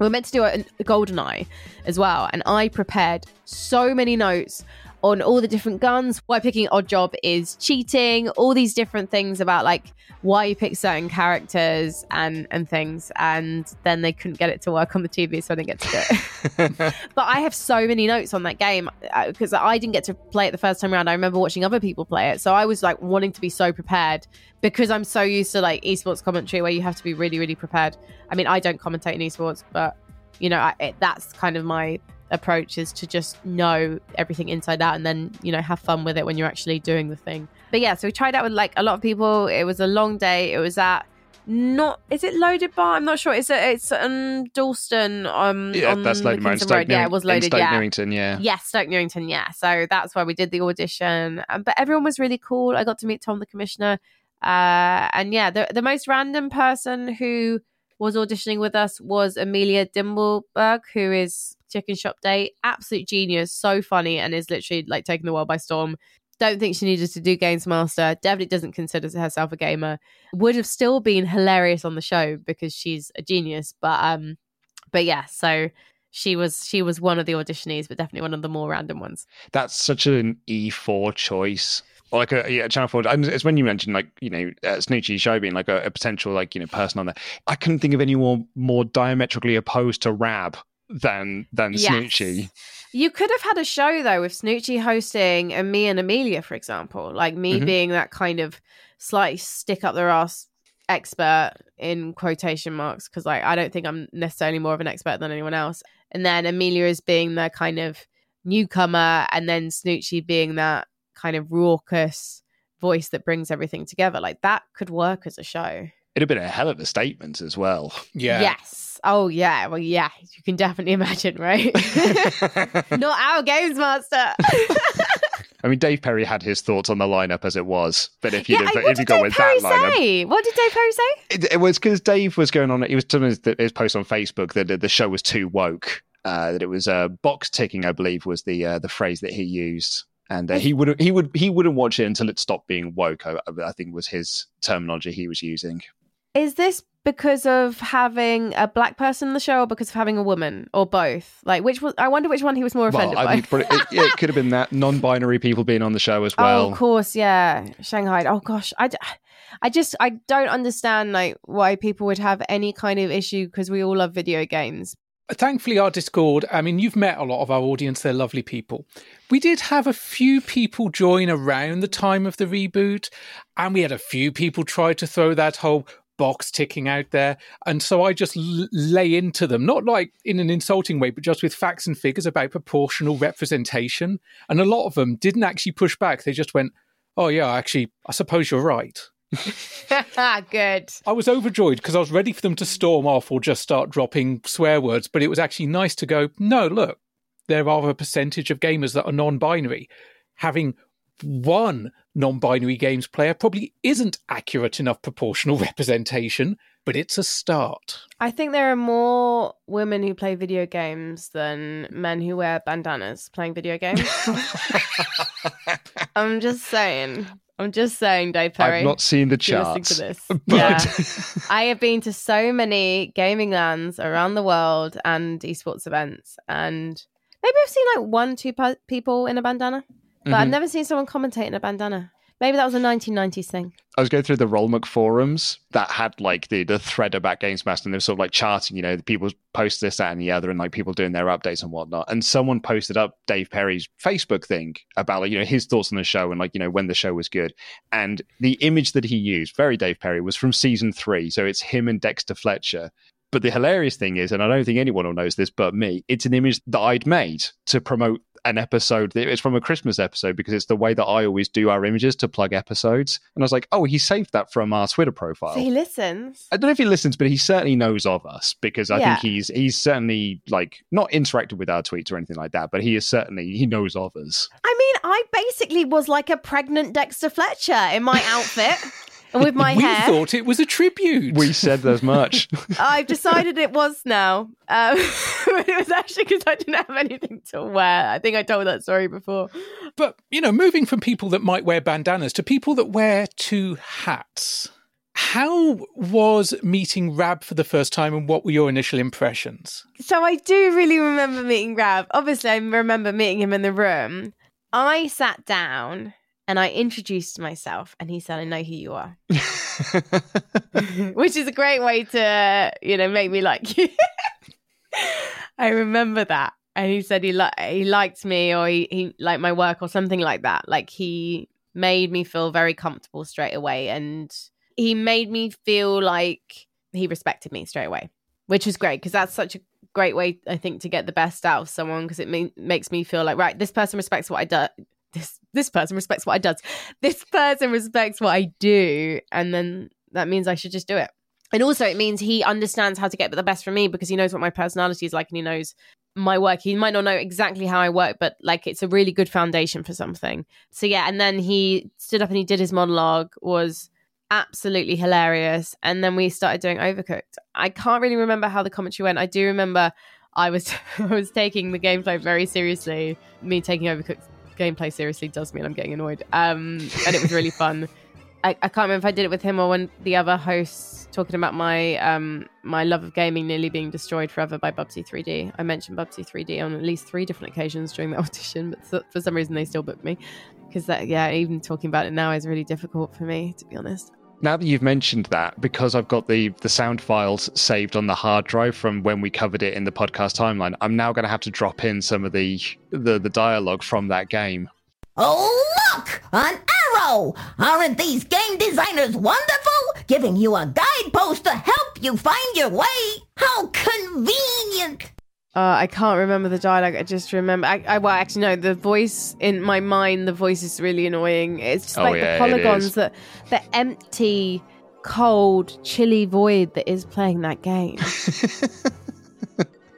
We were meant to do a, a GoldenEye as well, and I prepared so many notes on all the different guns, why picking odd job is cheating, all these different things about like why you pick certain characters and and things, and then they couldn't get it to work on the TV, so I didn't get to do it. [laughs] but I have so many notes on that game because uh, I didn't get to play it the first time around. I remember watching other people play it, so I was like wanting to be so prepared because I'm so used to like esports commentary where you have to be really really prepared. I mean, I don't commentate in esports, but you know, I, it, that's kind of my approach is to just know everything inside out and then you know have fun with it when you're actually doing the thing but yeah so we tried out with like a lot of people it was a long day it was at not is it loaded bar i'm not sure it's a, it's um dalston um yeah on that's loaded bar Stoke Road. yeah it was in loaded Stoke yeah Newington yeah Yes, Stoke Newington, yeah. So that's where we did the audition. Um, but everyone was really cool. I got to meet Tom, the commissioner. Uh, and yeah, the, the most random person who was auditioning with us was Amelia Dimoldenberg, who is Chicken Shop Date. Absolute genius, so funny, and is literally like taking the world by storm. Don't think she needed to do Games Master. Definitely doesn't consider herself a gamer. Would have still been hilarious on the show because she's a genius. But um, but yeah, so she was she was one of the auditionees, but definitely one of the more random ones. That's such an E4 choice. Like a yeah, Channel Four. And it's when you mentioned like you know uh, Snoochie Shy being like a, a, potential like you know person on there. I couldn't think of anyone more diametrically opposed to Rab than than Yes. Snoochie. You could have had a show though with Snoochie hosting and me and Amelia, for example. Like me Mhm. being that kind of slightly stick up their ass expert in quotation marks because like I don't think I'm necessarily more of an expert than anyone else. And then Amelia is being the kind of newcomer, and then Snoochie being that kind of raucous voice that brings everything together. Like that could work as a show. It'd have been a hell of a statement as well. Yeah. Yes. Oh yeah. Well, yeah. You can definitely [laughs] imagine, right? [laughs] Not our games master. [laughs] I mean, Dave Perry had his thoughts on the lineup as it was, but if you yeah. if you did got Dave with Perry that lineup, say? What did Dave Perry say? it, it was because Dave was going on. He was doing his, his post on Facebook that the show was too woke. Uh, that it was uh, box ticking, I believe, was the uh, the phrase that he used, and uh, he would he would he wouldn't watch it until it stopped being woke. I, I think was his terminology he was using. Is this because of having a black person in the show, or because of having a woman, or both? Like, which was? I wonder which one he was more offended well, I by. probably- it, it could have been that non-binary people being on the show as [laughs] oh, well. Oh, of course, yeah, Shenpai. Oh gosh, I, I just I don't understand like why people would have any kind of issue because we all love video games. Thankfully, our Discord, I mean, you've met a lot of our audience, they're lovely people. We did have a few people join around the time of the reboot, and we had a few people try to throw that whole box ticking out there. And so I just l- lay into them, not like in an insulting way, but just with facts and figures about proportional representation. And a lot of them didn't actually push back. They just went, oh, yeah, actually, I suppose you're right. [laughs] Good. I was overjoyed because I was ready for them to storm off or just start dropping swear words, but it was actually nice to go, no, look, there are a percentage of gamers that are non binary. Having one non binary games player probably isn't accurate enough proportional [laughs] representation, but it's a start. I think there are more women who play video games than men who wear bandanas playing video games. [laughs] I'm just saying. I'm just saying, Dave Perry. I've not seen the if you're listening charts, to this. [laughs] but- Yeah. I have been to so many gaming lands around the world and esports events, and maybe I've seen like one, two pe- people in a bandana, but I've Mhm. never seen someone commentate in a bandana. Maybe that was a 1990s thing. I was going through the Rllmuk forums that had like the the thread about Games Master and they were sort of like charting, you know, the people post this, that, and the other, and like people doing their updates and whatnot. And someone posted up Dave Perry's Facebook thing about like, you know, his thoughts on the show and like, you know, when the show was good. And the image that he used, very Dave Perry, was from season three. So it's him and Dexter Fletcher. But the hilarious thing is, and I don't think anyone will knows this but me, it's an image that I'd made to promote an episode. It's from a Christmas episode because it's the way that I always do our images to plug episodes. And I was like, oh, he saved that from our Twitter profile. So he listens. I don't know if he listens, but he certainly knows of us because I Yeah. think he's he's certainly like not interacted with our tweets or anything like that, but he is certainly he knows of us. I mean, I basically was like a pregnant Dexter Fletcher in my outfit [laughs] and with my we hair. thought it was a tribute. We said as much. [laughs] I've decided it was now. Um, [laughs] it was actually because I didn't have anything to wear. I think I told that story before. But, you know, moving from people that might wear bandanas to people that wear two hats. How was meeting Rab for the first time and what were your initial impressions? So I do really remember meeting Rab. Obviously, I remember meeting him in the room. I sat down and I introduced myself, and he said, "I know who you are," [laughs] [laughs] which is a great way to, you know, make me like you. [laughs] I remember that, and he said he li- he liked me, or he, he liked my work, or something like that. Like he made me feel very comfortable straight away, and he made me feel like he respected me straight away, which was great because that's such a great way I think to get the best out of someone because it ma- makes me feel like right, this person respects what I do. This this person respects what I does. This person respects what I do, and then that means I should just do it. And also, it means he understands how to get the best from me because he knows what my personality is like, and he knows my work. He might not know exactly how I work, but like it's a really good foundation for something. So yeah, and then he stood up and he did his monologue. Was absolutely hilarious. And then we started doing Overcooked. I can't really remember how the commentary went. I do remember I was [laughs] I was taking the gameplay very seriously. Me taking Overcooked gameplay seriously does mean I'm getting annoyed. Um, and it was really fun. I, I can't remember if I did it with him or when the other hosts talking about my um my love of gaming nearly being destroyed forever by Bubsy 3D. I mentioned Bubsy 3D on at least three different occasions during the [laughs] audition, but for some reason they still booked me because that yeah, even talking about it now is really difficult for me to be honest. Now that you've mentioned that, because I've got the the sound files saved on the hard drive from when we covered it in the podcast timeline, I'm now going to have to drop in some of the the, the dialogue from that game. Oh, look! An arrow! Aren't these game designers wonderful? Giving you a guidepost to help you find your way? How convenient! Uh, I can't remember the dialogue. I just remember. I, I well, actually, no. The voice in my mind, the voice is really annoying. It's just Oh, like yeah, the polygons that the empty, cold, chilly void that is playing that game. [laughs]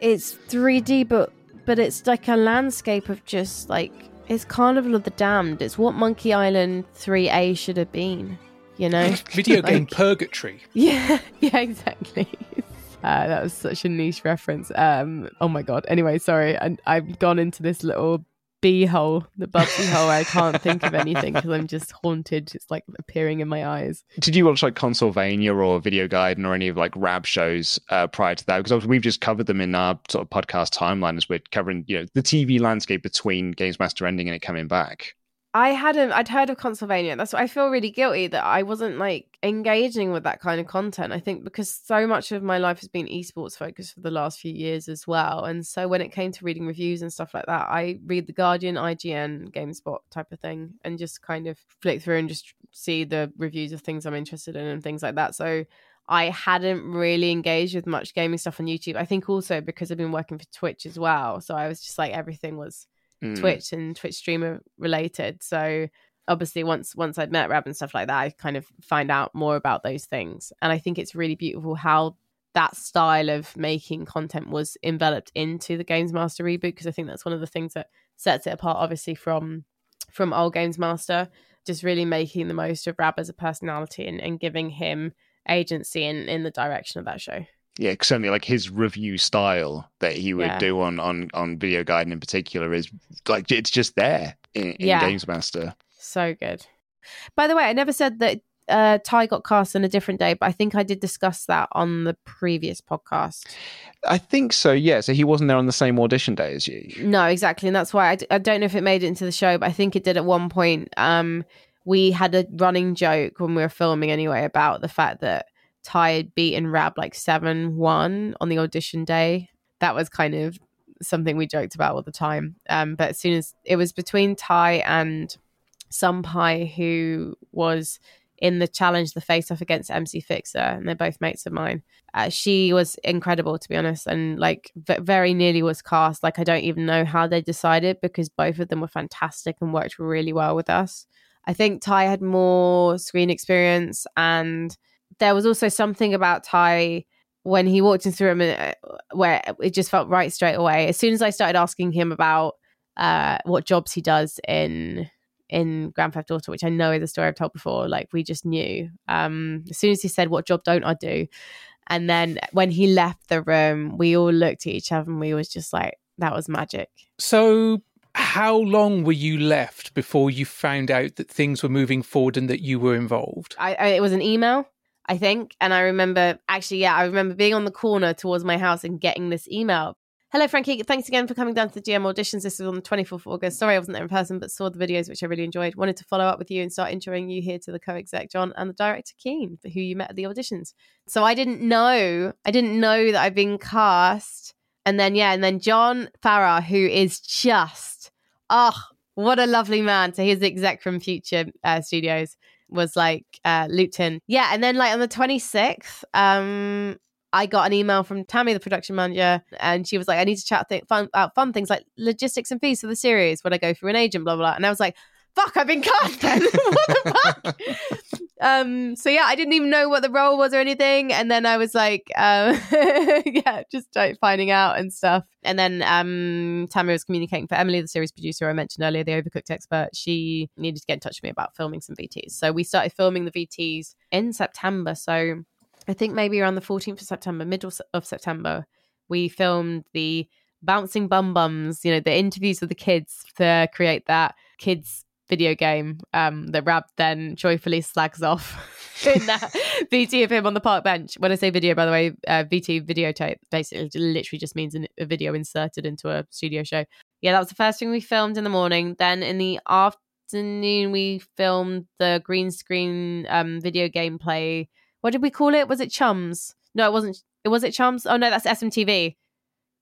it's 3D, but but it's like a landscape of just like it's Carnival of the Damned. It's what Monkey Island 3A should have been. You know, [laughs] Video [laughs] Like- game purgatory. yeah, yeah, exactly. Uh, that was such a niche reference. Um, oh my god. Anyway, sorry, I, I've gone into this little bee hole, the Bubsy hole. I can't think of anything because I'm just haunted. It's like appearing in my eyes. Did you watch like Consolevania or Video Guide or any of like Rab shows uh, prior to that? Because we've just covered them in our sort of podcast timeline as we're covering, you know, the TV landscape between Games Master ending and it coming back. I hadn't. I'd heard of Consolevania. That's why I feel really guilty that I wasn't like engaging with that kind of content. I think because so much of my life has been esports focused for the last few years as well. And so when it came to reading reviews and stuff like that, I read the Guardian, IGN, GameSpot type of thing, and just kind of flick through and just see the reviews of things I'm interested in and things like that. So I hadn't really engaged with much gaming stuff on YouTube. I think also because I've been working for Twitch as well. So I was just like everything was Mm. Twitch and Twitch streamer related. So obviously once once I'd met Rab and stuff like that, I kind of find out more about those things. And I think it's really beautiful how that style of making content was enveloped into the Games Master reboot because I think that's one of the things that sets it apart obviously from from old Games Master. Just really making the most of Rab as a personality and, and giving him agency in, in the direction of that show. Yeah, certainly like his review style that he would Yeah. do on, on, on Video Guide in particular is like it's just there in, in Yeah. Games Master. So good. By the way, I never said that uh, Ty got cast on a different day, but I think I did discuss that on the previous podcast. I think so, yeah. So he wasn't there on the same audition day as you. No, exactly, and that's why I, d- I don't know if it made it into the show, but I think it did at one point. Um, we had a running joke when we were filming anyway about the fact that Ty had beaten Rab like 7 1 on the audition day. That was kind of something we joked about all the time. Um, but as soon as it was between Ty and Shenpai, who was in the challenge, the face off against MC Fixer, and they're both mates of mine. Uh, she was incredible, to be honest, and like v- very nearly was cast. Like, I don't even know how they decided because both of them were fantastic and worked really well with us. I think Ty had more screen experience, and there was also something about Ty when he walked into the room uh, where it just felt right straight away. As soon as I started asking him about uh, what jobs he does in in Grand Theft Auto, which I know is a story I've told before, like we just knew. Um, as soon as he said, "What job don't I do?" and then when he left the room, we all looked at each other and we was just like, "That was magic." So how long were you left before you found out that things were moving forward and that you were involved? I, I, it was an email, I think, and I remember actually, yeah, I remember being on the corner towards my house and getting this email. Hello, Frankie. Thanks again for coming down to the GM auditions. This was on the 24th of August. Sorry I wasn't there in person, but saw the videos, which I really enjoyed. Wanted to follow up with you and start introing you here to the co exec, John, and the director, Kian, who you met at the auditions. So I didn't know, I didn't know that I'd been cast. And then, yeah, and then John Farrar, who is just, oh, what a lovely man. So he's the exec from Future uh, Studios was like uh Luton. Yeah, and then like on the 26th, um I got an email from Tammy, the production manager, and she was like, I need to chat th- fun, about fun things like logistics and fees for the series when I go through an agent, blah, blah, blah. And I was like, fuck, I've been cast then. [laughs] what the fuck? um, so yeah, I didn't even know what the role was or anything. And then I was like, um, [laughs] yeah, just like finding out and stuff. And then um, Tammy was communicating for Emily, the series producer I mentioned earlier, the overcooked expert. She needed to get in touch with me about filming some VTs. So we started filming the VTs in September. So I think maybe around the 14th of September, middle of September, we filmed the bouncing bum bums, you know, the interviews with the kids to create that kids video game um, that Rab then joyfully slags off [laughs] in that [laughs] VT of him on the park bench. When I say video, by the way, uh, VT videotape basically literally just means a video inserted into a studio show. Yeah, that was the first thing we filmed in the morning. Then in the afternoon, we filmed the green screen um, video gameplay what did we call it? Was it Chums? No, it wasn't. It was it Chums? Oh no, that's SMTV.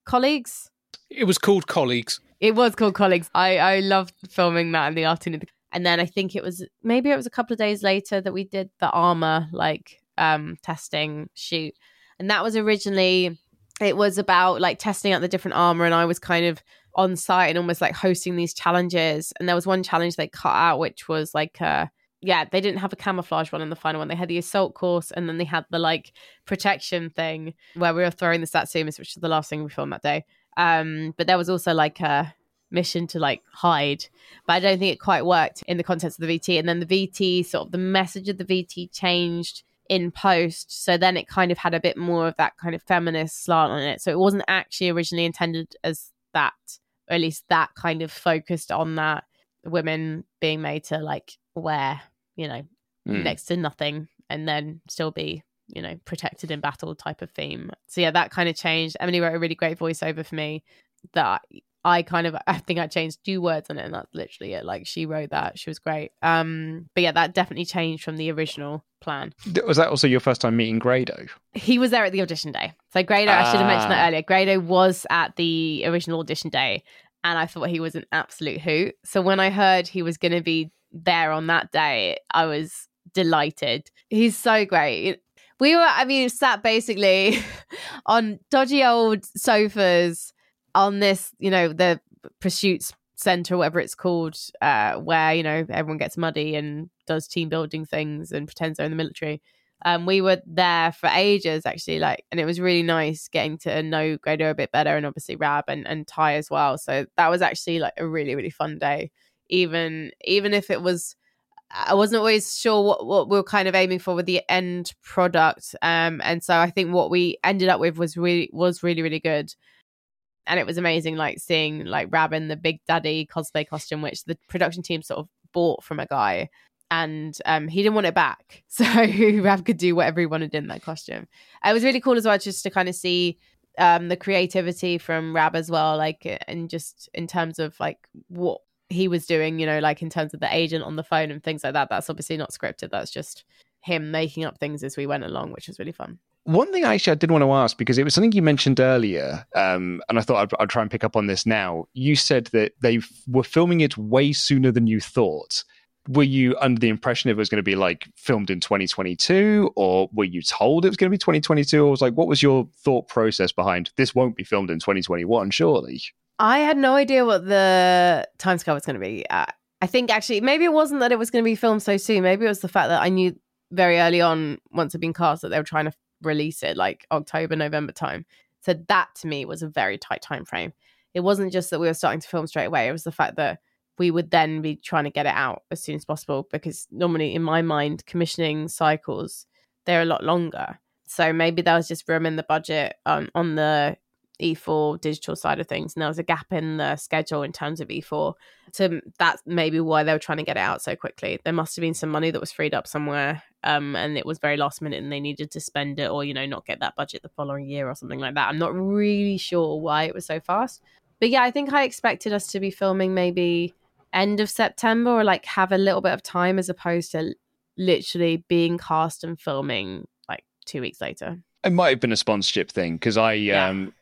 Colleagues. It was called Colleagues. It was called Colleagues. I I loved filming that in the afternoon. And then I think it was maybe it was a couple of days later that we did the armor like um testing shoot. And that was originally it was about like testing out the different armor and I was kind of on site and almost like hosting these challenges. And there was one challenge they cut out which was like uh yeah, they didn't have a camouflage one in the final one. They had the assault course and then they had the like protection thing where we were throwing the Satsumas, which was the last thing we filmed that day. Um, but there was also like a mission to like hide, but I don't think it quite worked in the context of the VT. And then the VT sort of the message of the VT changed in post, so then it kind of had a bit more of that kind of feminist slant on it. So it wasn't actually originally intended as that, or at least that kind of focused on that women being made to like wear you know, mm. next to nothing and then still be, you know, protected in battle type of theme. So yeah, that kind of changed. Emily wrote a really great voiceover for me that I kind of I think I changed two words on it and that's literally it. Like she wrote that. She was great. Um but yeah, that definitely changed from the original plan. Was that also your first time meeting Grado? He was there at the audition day. So Grado, ah. I should have mentioned that ah. earlier. Grado was at the original audition day and I thought he was an absolute hoot. So when I heard he was going to be there on that day, I was delighted. He's so great. We were, I mean, sat basically [laughs] on dodgy old sofas on this, you know, the pursuits center, whatever it's called, uh, where, you know, everyone gets muddy and does team building things and pretends they're in the military. Um, we were there for ages actually, like, and it was really nice getting to know Grado a bit better and obviously Rab and, and Ty as well. So that was actually like a really, really fun day even even if it was I wasn't always sure what, what we were kind of aiming for with the end product. Um, and so I think what we ended up with was really was really really good, and it was amazing. Like seeing like Rab in the Big Daddy cosplay costume, which the production team sort of bought from a guy, and um, he didn't want it back, [laughs] so Rab could do whatever he wanted in that costume. It was really cool as well, just to kind of see um the creativity from Rab as well, like and just in terms of like what he was doing, you know, like in terms of the agent on the phone and things like that. That's obviously not scripted. That's just him making up things as we went along, which was really fun. One thing I actually I did want to ask because it was something you mentioned earlier, um, and I thought I'd, I'd, try and pick up on this now. You said that they were filming it way sooner than you thought. Were you under the impression it was going to be like filmed in 2022, or were you told it was going to be 2022? Or was like, what was your thought process behind this? Won't be filmed in 2021, surely. I had no idea what the timescale was going to be. I think actually maybe it wasn't that it was going to be filmed so soon. Maybe it was the fact that I knew very early on, once it had been cast, that they were trying to release it like October, November time. So that to me was a very tight time frame. It wasn't just that we were starting to film straight away. It was the fact that we would then be trying to get it out as soon as possible because normally in my mind commissioning cycles they're a lot longer. So maybe there was just room in the budget um, on the E4 digital side of things, and there was a gap in the schedule in terms of E4. So that's maybe why they were trying to get it out so quickly. There must have been some money that was freed up somewhere, um, and it was very last minute, and they needed to spend it, or you know, not get that budget the following year or something like that. I'm not really sure why it was so fast, but yeah, I think I expected us to be filming maybe end of September, or like have a little bit of time as opposed to literally being cast and filming like two weeks later. It might have been a sponsorship thing because I, yeah. um,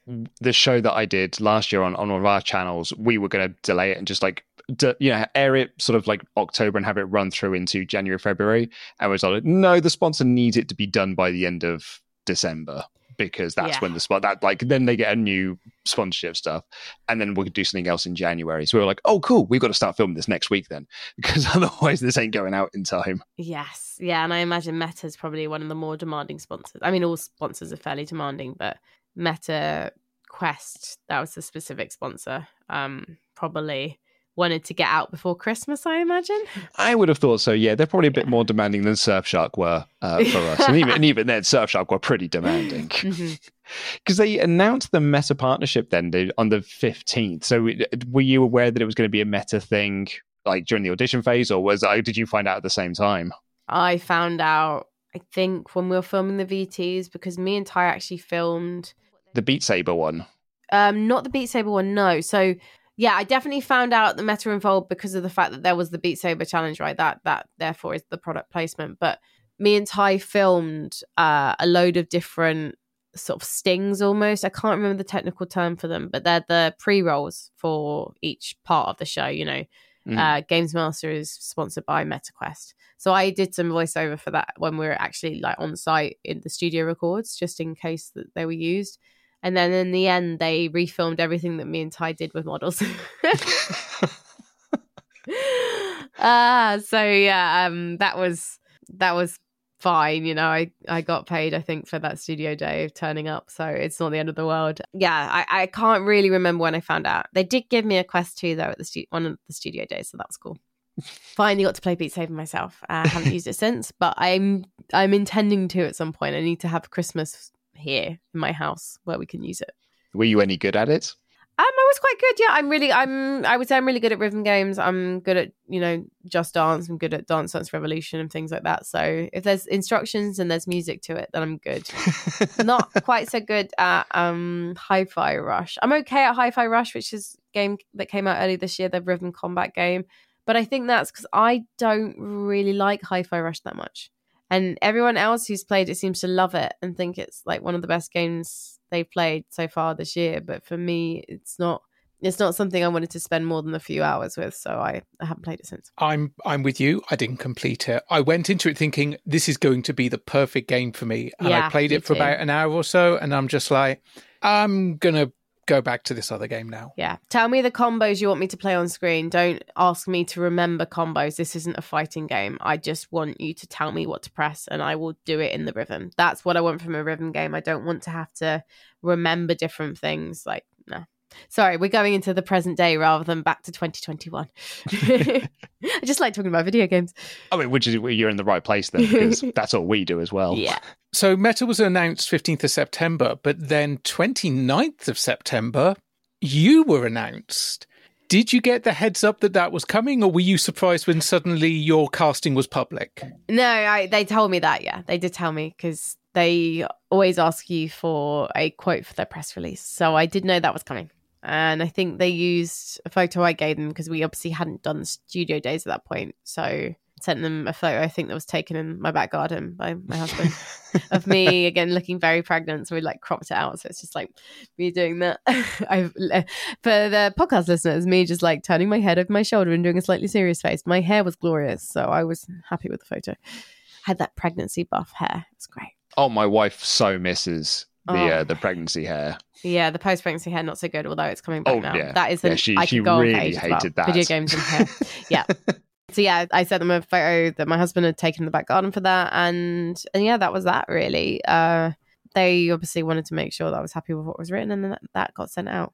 the show that I did last year on, on one of our channels, we were going to delay it and just like, d- you know, air it sort of like October and have it run through into January, February. And was like, no, the sponsor needs it to be done by the end of December because that's yeah. when the spot that like then they get a new sponsorship stuff and then we could do something else in January. So we were like, oh cool, we've got to start filming this next week then [laughs] because otherwise this ain't going out in time. Yes. Yeah, and I imagine Meta is probably one of the more demanding sponsors. I mean all sponsors are fairly demanding, but Meta Quest, that was the specific sponsor. Um probably wanted to get out before Christmas, I imagine. I would have thought so. Yeah, they're probably a bit more demanding than Surfshark were uh, [laughs] for us, and even and even then, Surfshark were pretty demanding [laughs] because mm-hmm. they announced the Meta partnership then on the fifteenth. So, were you aware that it was going to be a Meta thing like during the audition phase, or was I? Did you find out at the same time? I found out. I think when we were filming the VTs because me and Ty actually filmed the Beat Saber one. Um, not the Beat Saber one. No. So yeah, I definitely found out the meta involved because of the fact that there was the Beat Saber challenge, right? That that therefore is the product placement. But me and Ty filmed uh, a load of different sort of stings almost. I can't remember the technical term for them, but they're the pre rolls for each part of the show. You know, mm. uh, Games Master is sponsored by MetaQuest. So I did some voiceover for that when we were actually like on site in the studio records, just in case that they were used. And then in the end, they refilmed everything that me and Ty did with models. [laughs] Ah, uh, so yeah, um, that was that was fine. You know, I I got paid I think for that studio day of turning up, so it's not the end of the world. Yeah, I I can't really remember when I found out. They did give me a quest too though at the stu- one of the studio days, so that was cool. [laughs] Finally got to play Beat Saber myself. I haven't used it since, but I'm I'm intending to at some point. I need to have Christmas here in my house where we can use it. Were you any good at it? Um, I was quite good. Yeah, I'm really, I'm, I would say I'm really good at rhythm games. I'm good at, you know, Just Dance. I'm good at Dance Dance Revolution and things like that. So if there's instructions and there's music to it, then I'm good. [laughs] Not quite so good at um Hi-Fi Rush. I'm okay at Hi-Fi Rush, which is game that came out early this year, the rhythm combat game. But I think that's because I don't really like Hi-Fi Rush that much. And everyone else who's played it seems to love it and think it's like one of the best games they've played so far this year. But for me, it's not it's not something I wanted to spend more than a few hours with, so I, I haven't played it since. I'm I'm with you. I didn't complete it. I went into it thinking this is going to be the perfect game for me, and yeah, I played it for too. about an hour or so, and I'm just like, I'm gonna go back to this other game now. Yeah. Tell me the combos you want me to play on screen. Don't ask me to remember combos. This isn't a fighting game. I just want you to tell me what to press and I will do it in the rhythm. That's what I want from a rhythm game. I don't want to have to remember different things. Like, no. Sorry, we're going into the present day rather than back to 2021. [laughs] [laughs] I just like talking about video games. I mean, which is you're in the right place then, because [laughs] that's all we do as well. Yeah. So Meta was announced 15th of September, but then 29th of September, you were announced. Did you get the heads up that that was coming, or were you surprised when suddenly your casting was public? No, I, they told me that. Yeah, they did tell me because they always ask you for a quote for their press release. So I did know that was coming. And I think they used a photo I gave them because we obviously hadn't done studio days at that point. So sent them a photo I think that was taken in my back garden by my husband [laughs] of me again looking very pregnant. So we like cropped it out. So it's just like me doing that. [laughs] I've for the podcast listeners, me just like turning my head over my shoulder and doing a slightly serious face. My hair was glorious, so I was happy with the photo. Had that pregnancy buff hair. It's great. Oh, my wife so misses the Oh. uh, the pregnancy hair. Yeah, the post pregnancy hair not so good, although it's coming back Oh, now. yeah. That is Yeah, an she- I she go really as well. hated that. Video games and hair. [laughs] yeah. So yeah, I sent them a photo that my husband had taken in the back garden for that, and and yeah, that was that really. Uh, they obviously wanted to make sure that I was happy with what was written, and that, that got sent out.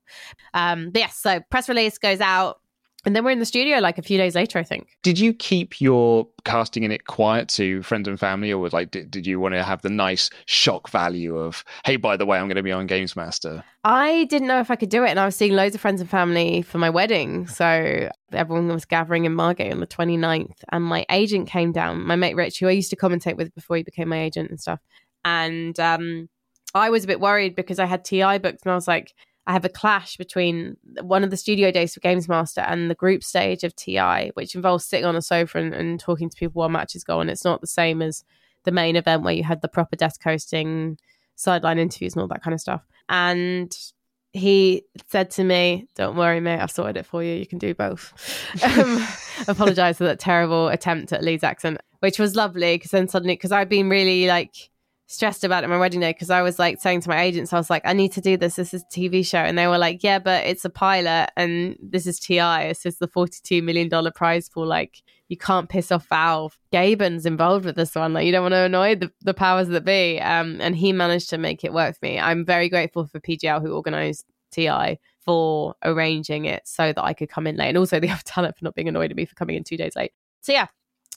Um, but yes, so press release goes out, and then we're in the studio like a few days later, I think. Did you keep your casting in it quiet to friends and family, or was like did, did you want to have the nice shock value of hey, by the way, I'm going to be on Games Master? I didn't know if I could do it, and I was seeing loads of friends and family for my wedding. So everyone was gathering in Margate on the 29th, and my agent came down, my mate Rich, who I used to commentate with before he became my agent and stuff. And um, I was a bit worried because I had TI booked, and I was like, I have a clash between one of the studio days for Games Master and the group stage of TI, which involves sitting on a sofa and, and talking to people while matches go on. It's not the same as the main event where you had the proper desk hosting, sideline interviews, and all that kind of stuff. And he said to me, Don't worry, mate, I've sorted it for you. You can do both. [laughs] Um, apologize for that terrible attempt at Leeds accent, which was lovely because then suddenly, because I'd been really like stressed about it my wedding day because I was like saying to my agents, I was like, I need to do this. This is a TV show. And they were like, Yeah, but it's a pilot and this is TI. This is the $42 million prize pool. Like, you can't piss off Valve. Gaben's involved with this one. Like, you don't want to annoy the, the powers that be. Um, and he managed to make it work for me. I'm very grateful for PGL who organized TI for arranging it so that I could come in late. And also the other [laughs] talent for not being annoyed at me for coming in two days late. So yeah,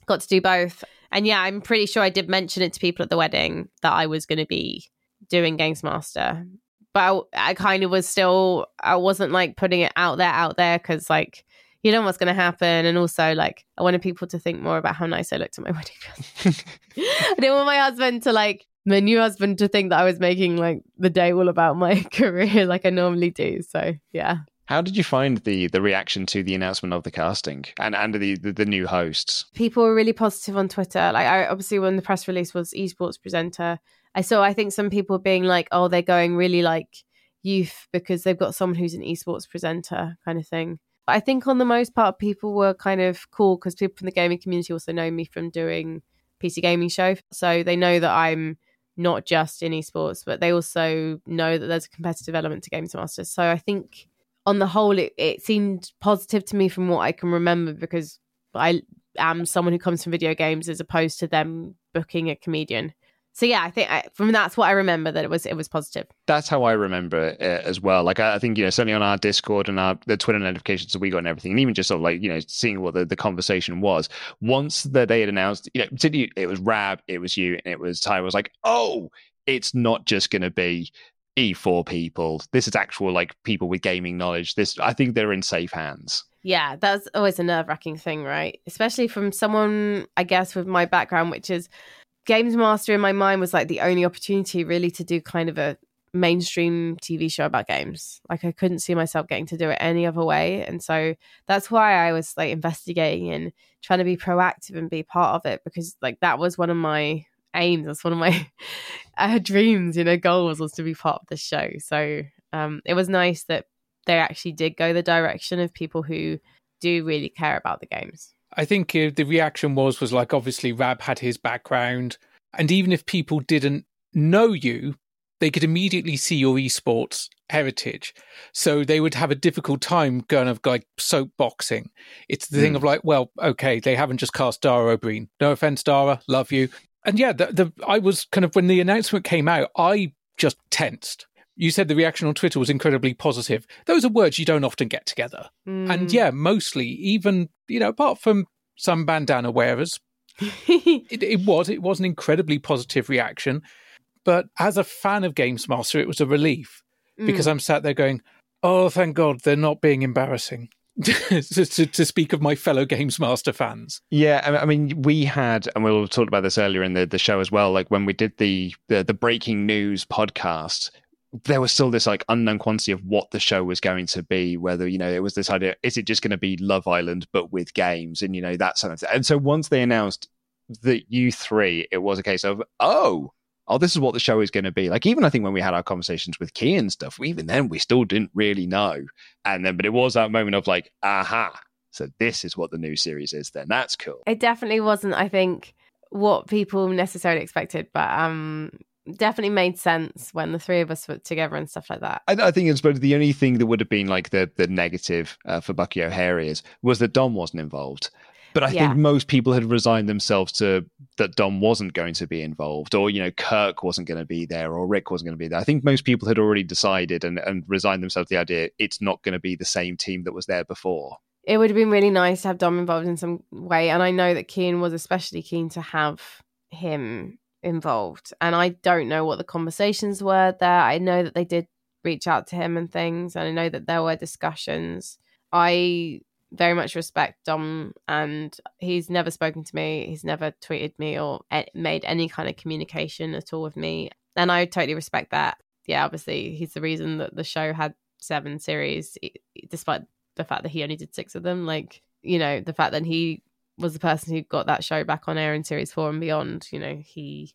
got to do both. And yeah, I'm pretty sure I did mention it to people at the wedding that I was going to be doing Games Master. But I, I kind of was still, I wasn't like putting it out there, out there, because like, you know what's going to happen. And also, like, I wanted people to think more about how nice I looked at my [laughs] wedding dress. [laughs] I didn't want my husband to like, my new husband to think that I was making like the day all about my [laughs] career like I normally do. So yeah. How did you find the the reaction to the announcement of the casting and and the the, the new hosts? People were really positive on Twitter. Like I obviously when the press release was esports presenter, I saw I think some people being like, oh, they're going really like youth because they've got someone who's an esports presenter kind of thing. But I think on the most part, people were kind of cool because people from the gaming community also know me from doing PC gaming show, so they know that I'm not just in esports, but they also know that there's a competitive element to Games Master. So I think on the whole, it, it seemed positive to me from what I can remember because I am someone who comes from video games as opposed to them booking a comedian. So yeah, I think I, from that's what I remember that it was it was positive. That's how I remember it uh, as well. Like I, I think you know certainly on our Discord and our the Twitter notifications that we got and everything, and even just sort of like you know seeing what the, the conversation was once that they had announced, you know, it was Rab, it was you, and it was Ty. Was like, oh, it's not just going to be E4 people. This is actual like people with gaming knowledge. This I think they're in safe hands. Yeah, that's always a nerve wracking thing, right? Especially from someone, I guess, with my background, which is Games Master in my mind was like the only opportunity really to do kind of a mainstream TV show about games. Like I couldn't see myself getting to do it any other way. And so that's why I was like investigating and trying to be proactive and be part of it because like that was one of my aims. That's one of my [laughs] uh, dreams, you know, goals was to be part of the show. So um, it was nice that they actually did go the direction of people who do really care about the games. I think uh, the reaction was was like obviously Rab had his background, and even if people didn't know you, they could immediately see your esports heritage. So they would have a difficult time going of like soapboxing. It's the thing Mm. of like, well, okay, they haven't just cast Dara Ó Briain. No offense, Dara, love you. And yeah, the, the I was kind of when the announcement came out, I just tensed. You said the reaction on Twitter was incredibly positive. Those are words you don't often get together. And Mm. yeah, mostly, even, you know, apart from some bandana wearers, [laughs] it, it was it was an incredibly positive reaction. But as a fan of Games Master, it was a relief because Mm. I'm sat there going, "Oh, thank God, they're not being embarrassing." [laughs] to, to, speak of my fellow Games Master fans, Yeah, I I mean, we had, and we'll talk about this earlier in the, the show as well. Like when we did the, the the breaking news podcast, there was still this like unknown quantity of what the show was going to be. Whether you know it was this idea, is it just going to be Love Island but with games, and you know that sort of thing. And so once they announced that you three, it was a case of oh. Oh, this is what the show is going to be. Like, even I think when we had our conversations with Kian and stuff, even then we still didn't really know. And then, but it was that moment of like, aha, so this is what the new series is. Then that's cool. It definitely wasn't, I think, what people necessarily expected, but um, definitely made sense when the three of us were together and stuff like that. I, I think it's but the only thing that would have been like the the negative uh, for Bucky O'Hare is was that Dom wasn't involved. But I Yeah. think most people had resigned themselves to that Dom wasn't going to be involved, or you know, Kirk wasn't going to be there, or Rick wasn't going to be there. I think most people had already decided and, and resigned themselves to the idea it's not going to be the same team that was there before. It would have been really nice to have Dom involved in some way. And I know that Kian was especially keen to have him involved. And I don't know what the conversations were there. I know that they did reach out to him and things. And I know that there were discussions. I very much respect Dom and he's never spoken to me. He's never tweeted me or made any kind of communication at all with me. And I totally respect that. Yeah, obviously, he's the reason that the show had seven series, despite the fact that he only did six of them. Like, you know, the fact that he was the person who got that show back on air in series four and beyond, you know, he.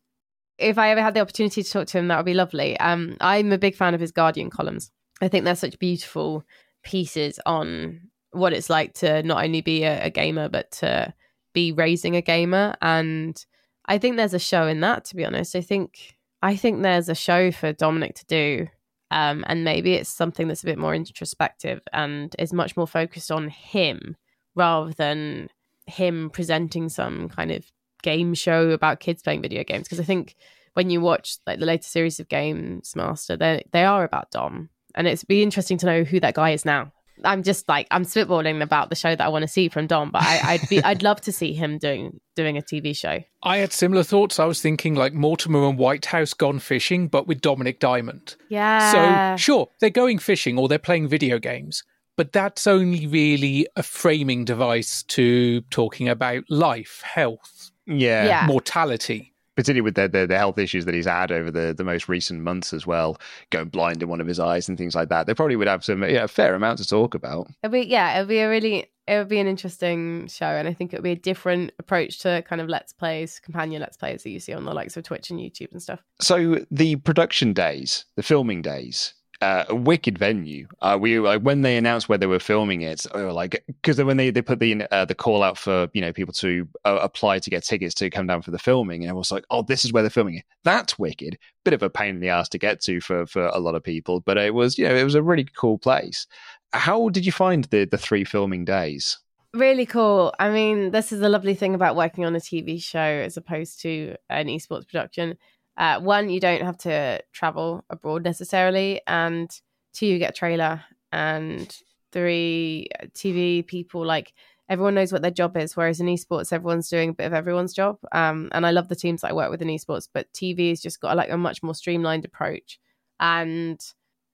If I ever had the opportunity to talk to him, that would be lovely. Um, I'm a big fan of his Guardian columns. I think they're such beautiful pieces on what it's like to not only be a, a gamer but to be raising a gamer. And i think there's a show in that to be honest. I think i think there's a show for Dominik to do um, and maybe it's something that's a bit more introspective and is much more focused on him rather than him presenting some kind of game show about kids playing video games. Because i think when you watch like the latest series of games master they they are about dom. And it's be interesting to know who that guy is now I'm just like I'm spitballing about the show that I want to see from Dom, but I, I'd be I'd love to see him doing doing a TV show. I had similar thoughts. I was thinking like Mortimer and Whitehouse gone fishing, but with Dominik Diamond. Yeah. So, sure, they're going fishing or they're playing video games, but that's only really a framing device to talking about life, health, Yeah. Yeah. mortality. Particularly with the, the the health issues that he's had over the the most recent months as well, going blind in one of his eyes and things like that. They probably would have some yeah, a fair amount to talk about. It'll be yeah, it'll be a really it would be an interesting show, and I think it would be a different approach to kind of let's plays, companion let's plays that you see on the likes of Twitch and YouTube and stuff. So the production days, the filming days, uh, a wicked venue. Uh, we like when they announced where they were filming it, we were like because when they, they put the uh, the call out for you know people to uh, apply to get tickets to come down for the filming, and I was like, oh, this is where they're filming it. That's wicked. Bit of a pain in the ass to get to for for a lot of people, but it was you know it was a really cool place. How did you find the the three filming days? Really cool. I mean, this is a lovely thing about working on a TV show as opposed to an esports production. Uh, one, you don't have to travel abroad necessarily, and two, you get a trailer, and three, TV people like everyone knows what their job is. Whereas in esports, everyone's doing a bit of everyone's job. Um, and I love the teams that I work with in esports, but TV has just got like a much more streamlined approach, and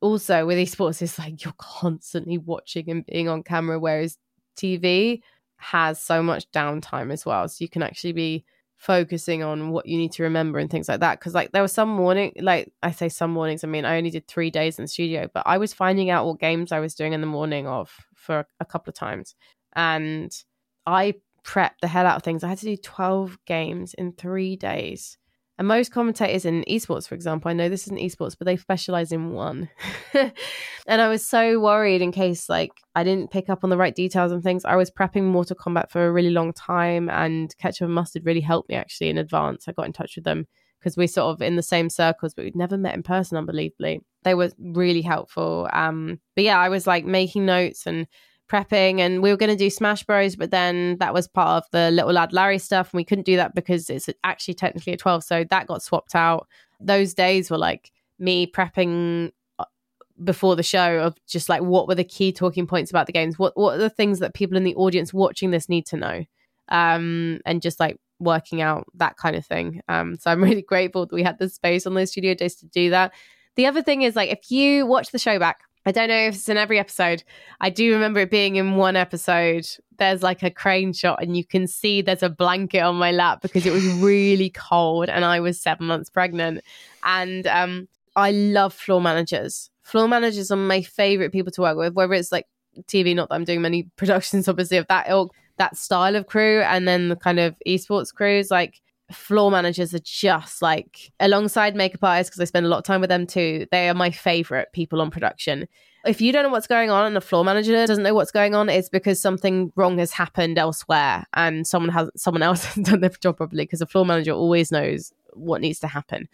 also with esports, it's like you're constantly watching and being on camera, whereas TV has so much downtime as well. So you can actually be focusing on what you need to remember and things like that. Because like there was some morning, like I say some mornings, I mean I only did three days in the studio, but I was finding out what games I was doing in the morning of for a couple of times. And I prepped the hell out of things. I had to do 12 games in three days. And most commentators in esports, for example, I know this isn't esports, but they specialize in one. [laughs] and I was so worried in case like I didn't pick up on the right details and things. I was prepping Mortal Kombat for a really long time, and Ketchup and Mustard really helped me actually in advance. I got in touch with them because we're sort of in the same circles, but we'd never met in person, unbelievably. They were really helpful. Um, but yeah, I was like making notes and prepping and we were going to do smash bros but then that was part of the little lad larry stuff and we couldn't do that because it's actually technically a 12 so that got swapped out. Those days were like me prepping uh, before the show of just like what were the key talking points about the games? What what are the things that people in the audience watching this need to know? Um and just like working out that kind of thing. Um so i'm [laughs] really grateful that we had the space on those studio days to do that. The other thing is like if you watch the show back I don't know if it's in every episode. I do remember it being in one episode. There's like a crane shot, and you can see there's a blanket on my lap because it was really [laughs] cold and I was seven months pregnant. And um, I love floor managers. Floor managers are my favorite people to work with, whether it's like TV, not that I'm doing many [laughs] productions, obviously, of that ilk, that style of crew, and then the kind of esports crews. Like, floor managers are just like alongside makeup artists because I spend a lot of time with them too. They are my favorite people on production. If you don't know what's going on and a floor manager doesn't know what's going on, it's because something wrong has happened elsewhere and someone has someone else [laughs] has done their job properly because a floor manager always knows what needs to happen.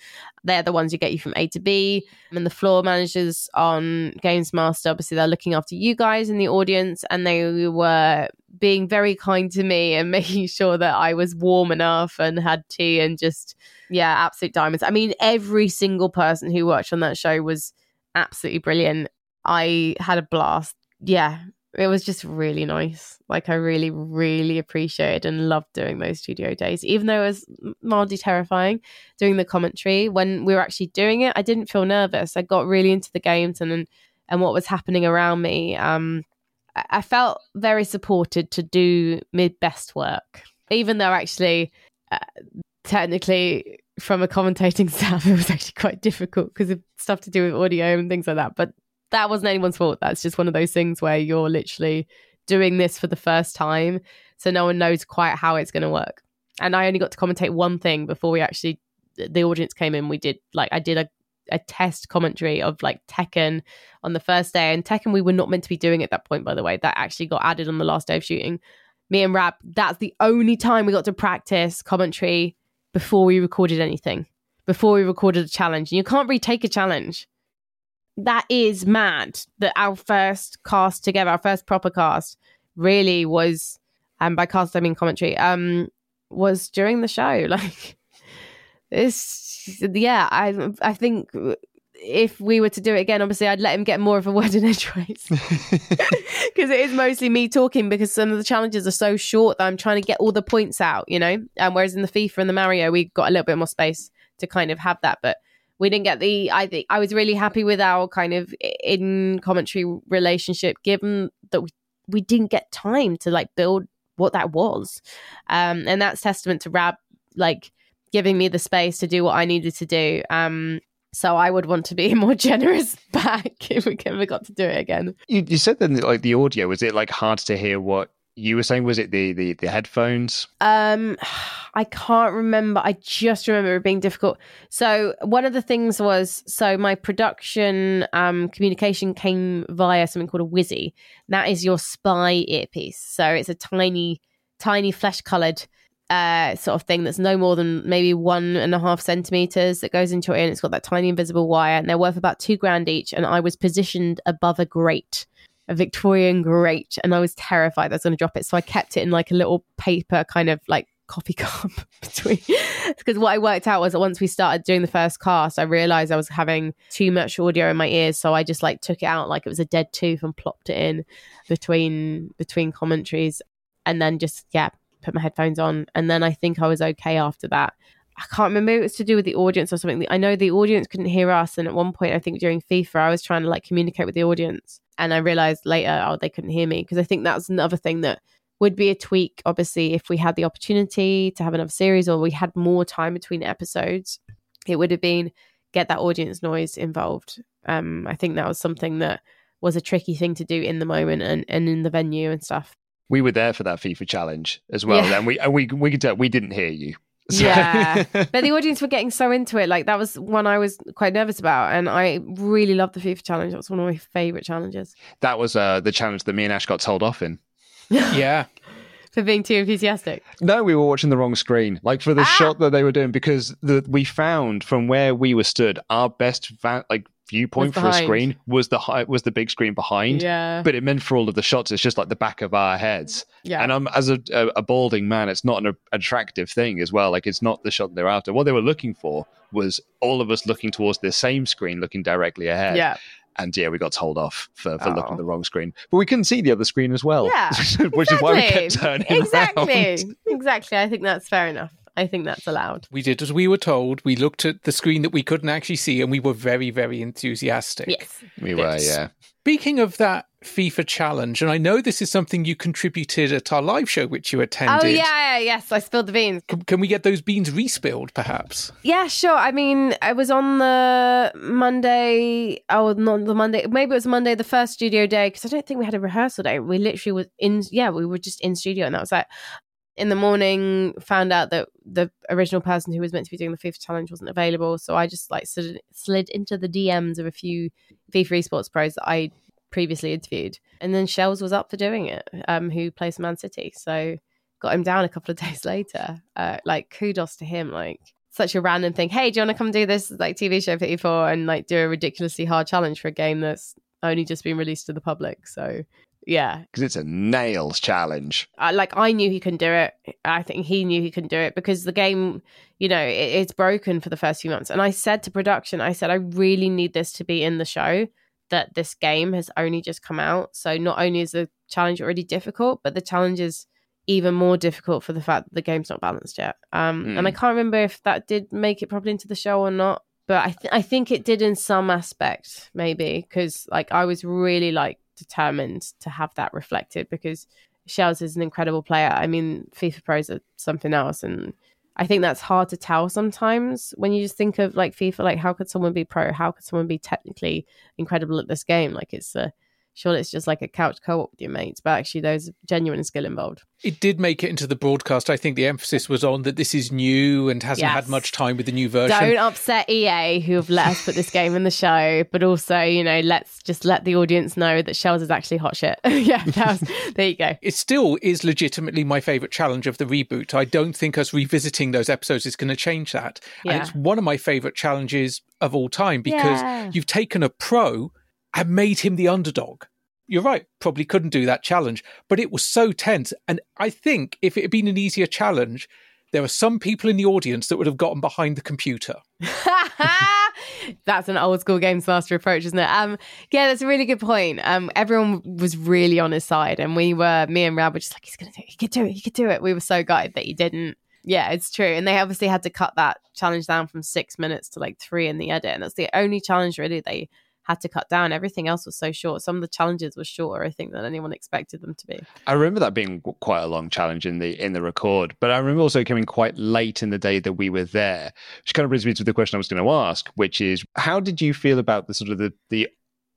They're the ones who get you from A to B. And the floor managers on Games Master, obviously, they're looking after you guys in the audience, and they were being very kind to me and [laughs] making sure that I was warm enough and had tea and just, yeah, absolute diamonds. I mean, every single person who watched on that show was absolutely brilliant. I had a blast. Yeah, it was just really nice. Like I really, really appreciated and loved doing those studio days, even though it was mildly terrifying doing the commentary. When we were actually doing it, I didn't feel nervous. I got really into the games and and what was happening around me. Um, I felt very supported to do my best work, even though actually, uh, technically, from a commentating [laughs] staff, it was actually quite difficult because of stuff to do with audio and things like that. But that wasn't anyone's fault. That's just one of those things where you're literally doing this for the first time. So no one knows quite how it's going to work. And I only got to commentate one thing before we actually, the audience came in. We did, like, I did a, a test commentary of like Tekken on the first day. And Tekken, we were not meant to be doing at that point, by the way. That actually got added on the last day of shooting. Me and Rab, that's the only time we got to practice commentary before we recorded anything, before we recorded a challenge. And you can't retake a challenge that is mad that our first cast together, our first proper cast, really was, and um, by cast I mean commentary, um, was during the show. [laughs] Like this, yeah, I I think if we were to do it again, obviously I'd let him get more of a word in edgeways [laughs] [laughs] because it is mostly me talking because some of the challenges are so short that I'm trying to get all the points out, you know. And whereas in the FIFA and the Mario, we got a little bit more space to kind of have that, but we didn't get the i think i was really happy with our kind of in commentary relationship given that we, we didn't get time to like build what that was um and that's testament to rab like giving me the space to do what i needed to do um so I would want to be [laughs] more generous back [laughs] if we ever got to do it again. You, you said then, that like the audio was it like hard to hear what you were saying was it the the, the headphones? Um i can't remember. I just remember it being difficult. So one of the things was so my production um communication came via something called a Wizzy. That is your spy earpiece. So it's a tiny tiny flesh colored uh, sort of thing that's no more than maybe one and a half centimeters that goes into your ear and it's got that tiny invisible wire and they're worth about two grand each and i was positioned above a grate a Victorian grate, and I was terrified I was going to drop it. So I kept it in like a little paper kind of like coffee [laughs] cup between. because what I worked out was that once we started doing the first cast, I realized I was having too much audio in my ears, so I just like took it out like it was a dead tooth and plopped it in between between commentaries, and then just yeah put my headphones on, and then I think I was okay after that. I can't remember it was to do with the audience or something. I know the audience couldn't hear us, and at one point, I think during FIFA, I was trying to like communicate with the audience, and I realized later, oh, they couldn't hear me because I think that's another thing that would be a tweak. Obviously, if we had the opportunity to have another series or we had more time between episodes, it would have been get that audience noise involved. Um, I think that was something that was a tricky thing to do in the moment and, and in the venue and stuff. We were there for that FIFA challenge as well, yeah. and we and we we could tell we didn't hear you. So. Yeah. [laughs] but the audience were getting so into it. Like that was one I was quite nervous about. And I really loved the FIFA challenge. That was one of my favourite challenges. That was uh, the challenge that me and Ash got told off in. [laughs] yeah. For being too enthusiastic. No, we were watching the wrong screen. Like for the ah! shot that they were doing, because the we found from where we were stood, our best va- like viewpoint for a screen was the high, was the big screen behind. Yeah. But it meant for all of the shots, it's just like the back of our heads. Yeah. And I'm as a, a, a balding man, it's not an attractive thing as well. Like it's not the shot they're after. What they were looking for was all of us looking towards the same screen, looking directly ahead. Yeah. And yeah, we got told off for, for oh. looking at the wrong screen. But we couldn't see the other screen as well. Yeah. [laughs] which exactly. is why we kept turning Exactly. Around. Exactly. I think that's fair enough. I think that's allowed. We did as we were told. We looked at the screen that we couldn't actually see and we were very, very enthusiastic. Yes. We were, yeah. Speaking of that FIFA challenge, and I know this is something you contributed at our live show, which you attended. Oh yeah, yes, I spilled the beans. Can, can we get those beans respilled, perhaps? Yeah, sure. I mean, I was on the Monday. Oh, not the Monday. Maybe it was Monday, the first studio day, because I don't think we had a rehearsal day. We literally was in. Yeah, we were just in studio, and that was like in the morning. Found out that the original person who was meant to be doing the FIFA challenge wasn't available, so I just like slid, slid into the DMs of a few FIFA esports pros that I previously interviewed, and then Shells was up for doing it. Um, who plays Man City, so got him down a couple of [laughs] days later. Uh, like kudos to him. Like such a random thing. Hey, do you want to come do this like TV show for E4 and like do a ridiculously hard challenge for a game that's only just been released to the public? So yeah, Because it's a nails challenge. I, like I knew he couldn't do it. I think he knew he couldn't do it because the game, you know, it, it's broken for the first few months. And I said to production, I said, I really need this to be in the show. That this game has only just come out, so not only is the challenge already difficult, but the challenge is even more difficult for the fact that the game's not balanced yet. Um, Hmm. And I can't remember if that did make it properly into the show or not, but I th- I think it did in some aspect, maybe because like I was really like determined to have that reflected because Shells is an incredible player. I mean, FIFA pros are something else, and I think that's hard to tell sometimes when you just think of like FIFA. Like, how could someone be pro? How could someone be technically incredible at this game? Like, it's a sure it's just like a couch co-op with your mates, but actually there's genuine skill involved. It did make it into the broadcast. I think the emphasis was on that this is new and hasn't Yes. had much time with the new version. Don't upset EA who have let us put this game in the show, but also, you know, let's just let the audience know that Shells is actually hot shit. [laughs] yeah, was, there you go. It still is legitimately my favourite challenge of the reboot. I don't think us revisiting those episodes is going to change that. And Yeah. it's one of my favourite challenges of all time because Yeah. you've taken a pro and made him the underdog. You're right, probably couldn't do that challenge, but it was so tense. And I think if it had been an easier challenge, there are some people in the audience that would have gotten behind the computer. [laughs] that's an old school games master approach, isn't it? Um, yeah, that's a really good point. Um, everyone was really on his side, and we were, me and Rab were just like, he's gonna do it, he could do it, he could do it. We were so gutted that he didn't. Yeah, it's true. And they obviously had to cut that challenge down from six minutes to like three in the edit, and that's the only challenge really they had to cut down. Everything else was so short. Some of the challenges were shorter, I think, than anyone expected them to be. I remember that being quite a long challenge in the in the record, but I remember also coming quite late in the day that we were there, which kind of brings me to the question I was going to ask, which is how did you feel about the sort of the the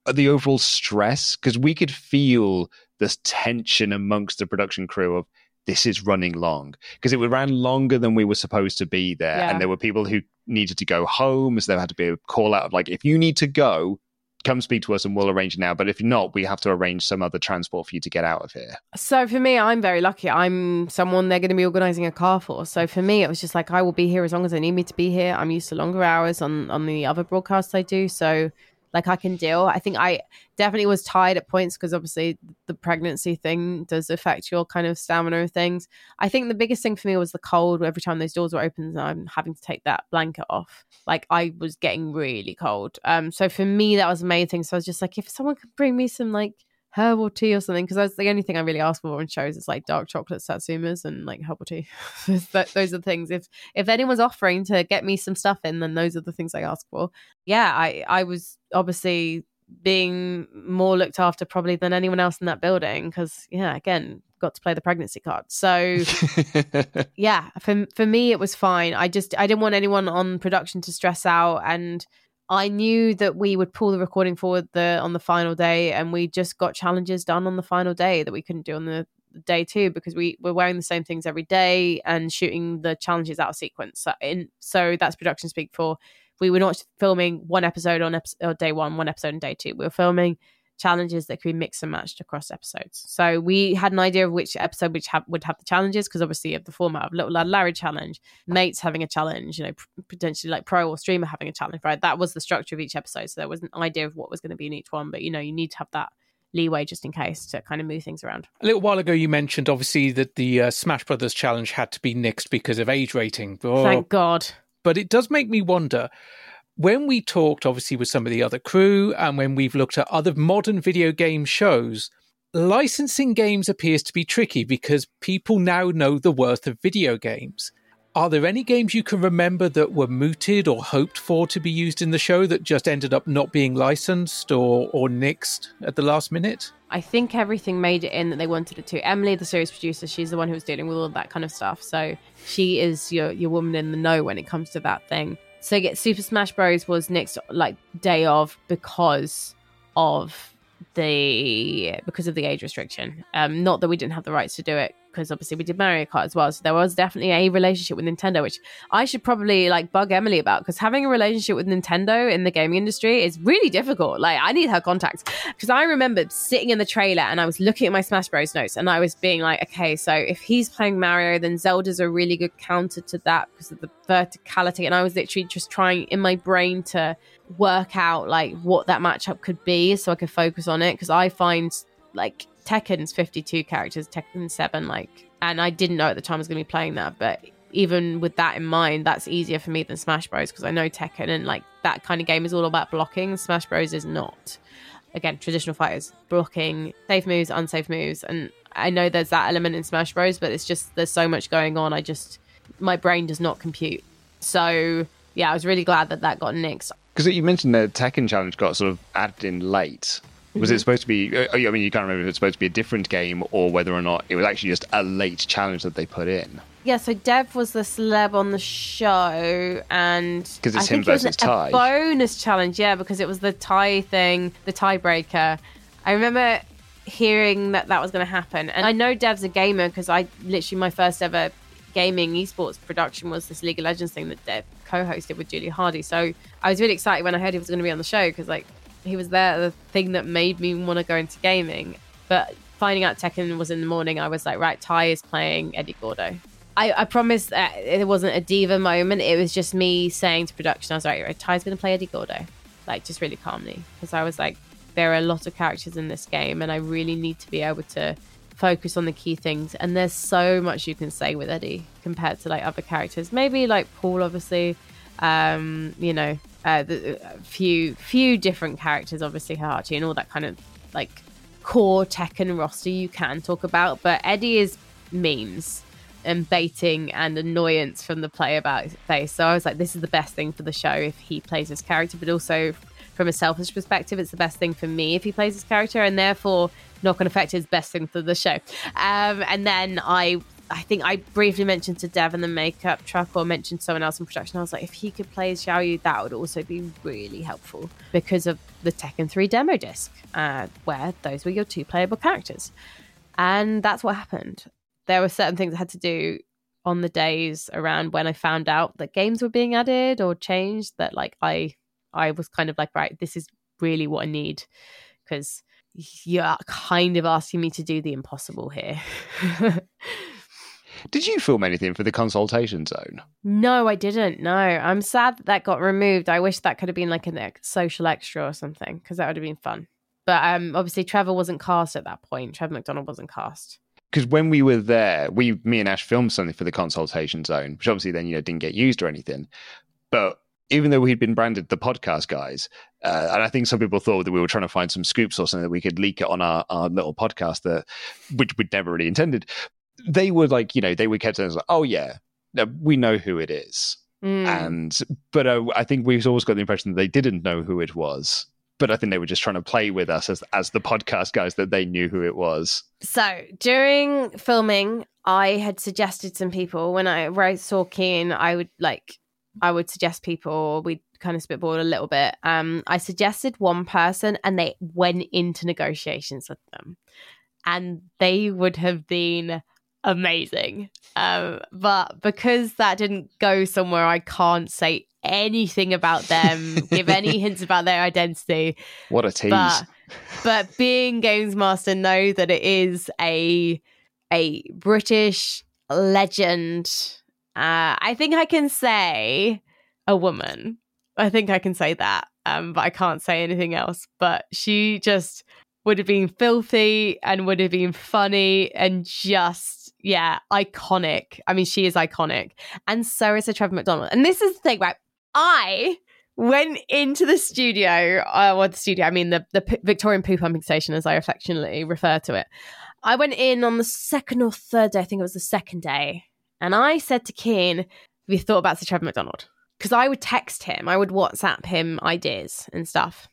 uh, the overall stress? Because we could feel this tension amongst the production crew of this is running long because it ran longer than we were supposed to be there, Yeah. and there were people who needed to go home, so there had to be a call out of like if you need to go. Come speak to us and we'll arrange it now. But if not, we have to arrange some other transport for you to get out of here. So for me, I'm very lucky. I'm someone they're going to be organizing a car for. So for me, it was just like I will be here as long as they need me to be here. I'm used to longer hours on on the other broadcasts I do, so like I can deal. I think I definitely was tired at points because obviously the pregnancy thing does affect your kind of stamina of things. I think the biggest thing for me was the cold. Every time those doors were open, and I'm having to take that blanket off. Like I was getting really cold. Um, so for me, that was the main thing. So I was just like, if someone could bring me some like herbal tea or something because that's the only thing I really ask for on shows is like dark chocolate satsumas and like herbal tea. [laughs] Those are the things. If if anyone's offering to get me some stuff in, then those are the things I ask for. Yeah, I I was obviously being more looked after probably than anyone else in that building because yeah, again got to play the pregnancy card. So [laughs] yeah, for for me it was fine. I just I didn't want anyone on production to stress out and I knew that we would pull the recording forward the on the final day and we just got challenges done on the final day that we couldn't do on the day two because we were wearing the same things every day and shooting the challenges out of sequence. So, in, so that's production speak for we were not filming one episode on day one, one episode on day two. We were filming challenges that could be mixed and matched across episodes. So we had an idea of which episode which have, would have the challenges because obviously of the format of Little Lad Larry challenge, mates having a challenge, you know, potentially like pro or streamer having a challenge, right? That was the structure of each episode. So there was an idea of what was going to be in each one, but you know, you need to have that leeway just in case to kind of move things around. A little while ago, you mentioned obviously that the uh, Smash Brothers challenge had to be nixed because of age rating. Oh, Thank God. But it does make me wonder when we talked, obviously, with some of the other crew and when we've looked at other modern video game shows, licensing games appears to be tricky because people now know the worth of video games. Are there any games you can remember that were mooted or hoped for to be used in the show that just ended up not being licensed or, or nixed at the last minute? I think everything made it in that they wanted it to. Emily, the series producer, she's the one who was dealing with all that kind of stuff. So she is your your woman in the know when it comes to that thing. So get Super Smash Bros was next like day of because of the because of the age restriction. Um, not that we didn't have the rights to do it because obviously we did Mario Kart as well. So there was definitely a relationship with Nintendo, which I should probably like bug Emily about because having a relationship with Nintendo in the gaming industry is really difficult. Like I need her contacts because I remember sitting in the trailer and I was looking at my Smash Bros notes and I was being like, okay, so if he's playing Mario, then Zelda's a really good counter to that because of the verticality. And I was literally just trying in my brain to work out like what that matchup could be so I could focus on it because I find like Tekken's 52 characters, Tekken 7, like, and I didn't know at the time I was going to be playing that, but even with that in mind, that's easier for me than Smash Bros. because I know Tekken and like that kind of game is all about blocking. Smash Bros. is not. Again, traditional fighters blocking, safe moves, unsafe moves, and I know there's that element in Smash Bros. But it's just there's so much going on. I just my brain does not compute. So yeah, I was really glad that that got nixed. Because you mentioned the Tekken challenge got sort of added in late. Was it supposed to be? uh, I mean, you can't remember if it's supposed to be a different game or whether or not it was actually just a late challenge that they put in. Yeah, so Dev was the celeb on the show, and 'Cause it's I him think it was versus a Ty. bonus challenge. Yeah, because it was the tie thing, the tiebreaker. I remember hearing that that was going to happen, and I know Dev's a gamer because I literally my first ever gaming esports production was this League of Legends thing that Dev co-hosted with Julia Hardy. So I was really excited when I heard he was going to be on the show because like he was there, the thing that made me want to go into gaming. But finding out Tekken was in the morning, I was like, right, Ty is playing Eddy Gordo. I, I promised that it wasn't a diva moment. It was just me saying to production, I was like, right, Ty's going to play Eddy Gordo. Like, just really calmly. Because I was like, there are a lot of characters in this game, and I really need to be able to focus on the key things. And there's so much you can say with Eddy compared to like other characters. Maybe like Paul, obviously. Um, you know, uh, a few few different characters, obviously Hachi and all that kind of like core Tekken roster you can talk about. But Eddy is memes and baiting and annoyance from the player base. So I was like, this is the best thing for the show if he plays this character, but also from a selfish perspective, it's the best thing for me if he plays this character, and therefore not going to affect his best thing for the show. Um, and then I. I think I briefly mentioned to Dev in the makeup truck or mentioned someone else in production. I was like, if he could play as Xiao Yu, that would also be really helpful because of the Tekken 3 demo disc, uh, where those were your two playable characters. And that's what happened. There were certain things I had to do on the days around when I found out that games were being added or changed that like I I was kind of like, right, this is really what I need because you're kind of asking me to do the impossible here. [laughs] Did you film anything for the consoletation zone? no, I didn't. No, I'm sad that that got removed. I wish that could have been like a social extra or something because that would have been fun. But um, obviously, Trevor wasn't cast at that point. Trevor McDonald wasn't cast. Because when we were there, we, me and Ash filmed something for the consoletation zone, which obviously then you know didn't get used or anything. But even though we'd been branded the podcast guys, uh, and I think some people thought that we were trying to find some scoops or something that we could leak it on our, our little podcast that which we'd never really intended. They were like, you know, they were kept saying, like, "Oh yeah, no, we know who it is," Mm. and but uh, I think we've always got the impression that they didn't know who it was. But I think they were just trying to play with us as as the podcast guys that they knew who it was. So during filming, I had suggested some people when I wrote saw Kian, I would like I would suggest people we kind of spitball a little bit. Um I suggested one person and they went into negotiations with them. And they would have been amazing. Um but because that didn't go somewhere I can't say anything about them, give [laughs] any hints about their identity. What a tease! But, but being Games Master, know that it is a a British legend. Uh, I think I can say a woman. I think I can say that, um, but I can't say anything else. But she just would have been filthy and would have been funny and just yeah iconic. I mean, she is iconic, and so is Sir Trevor McDonald. And this is the thing, right? I went into the studio, uh, well, the studio, I mean the, the P- Victorian poo pumping station, as I affectionately refer to it. I went in on the second or third day, I think it was the second day, And I said to Kian, Have you thought about Sir Trevor McDonald? Because I would text him, I would WhatsApp him ideas and stuff.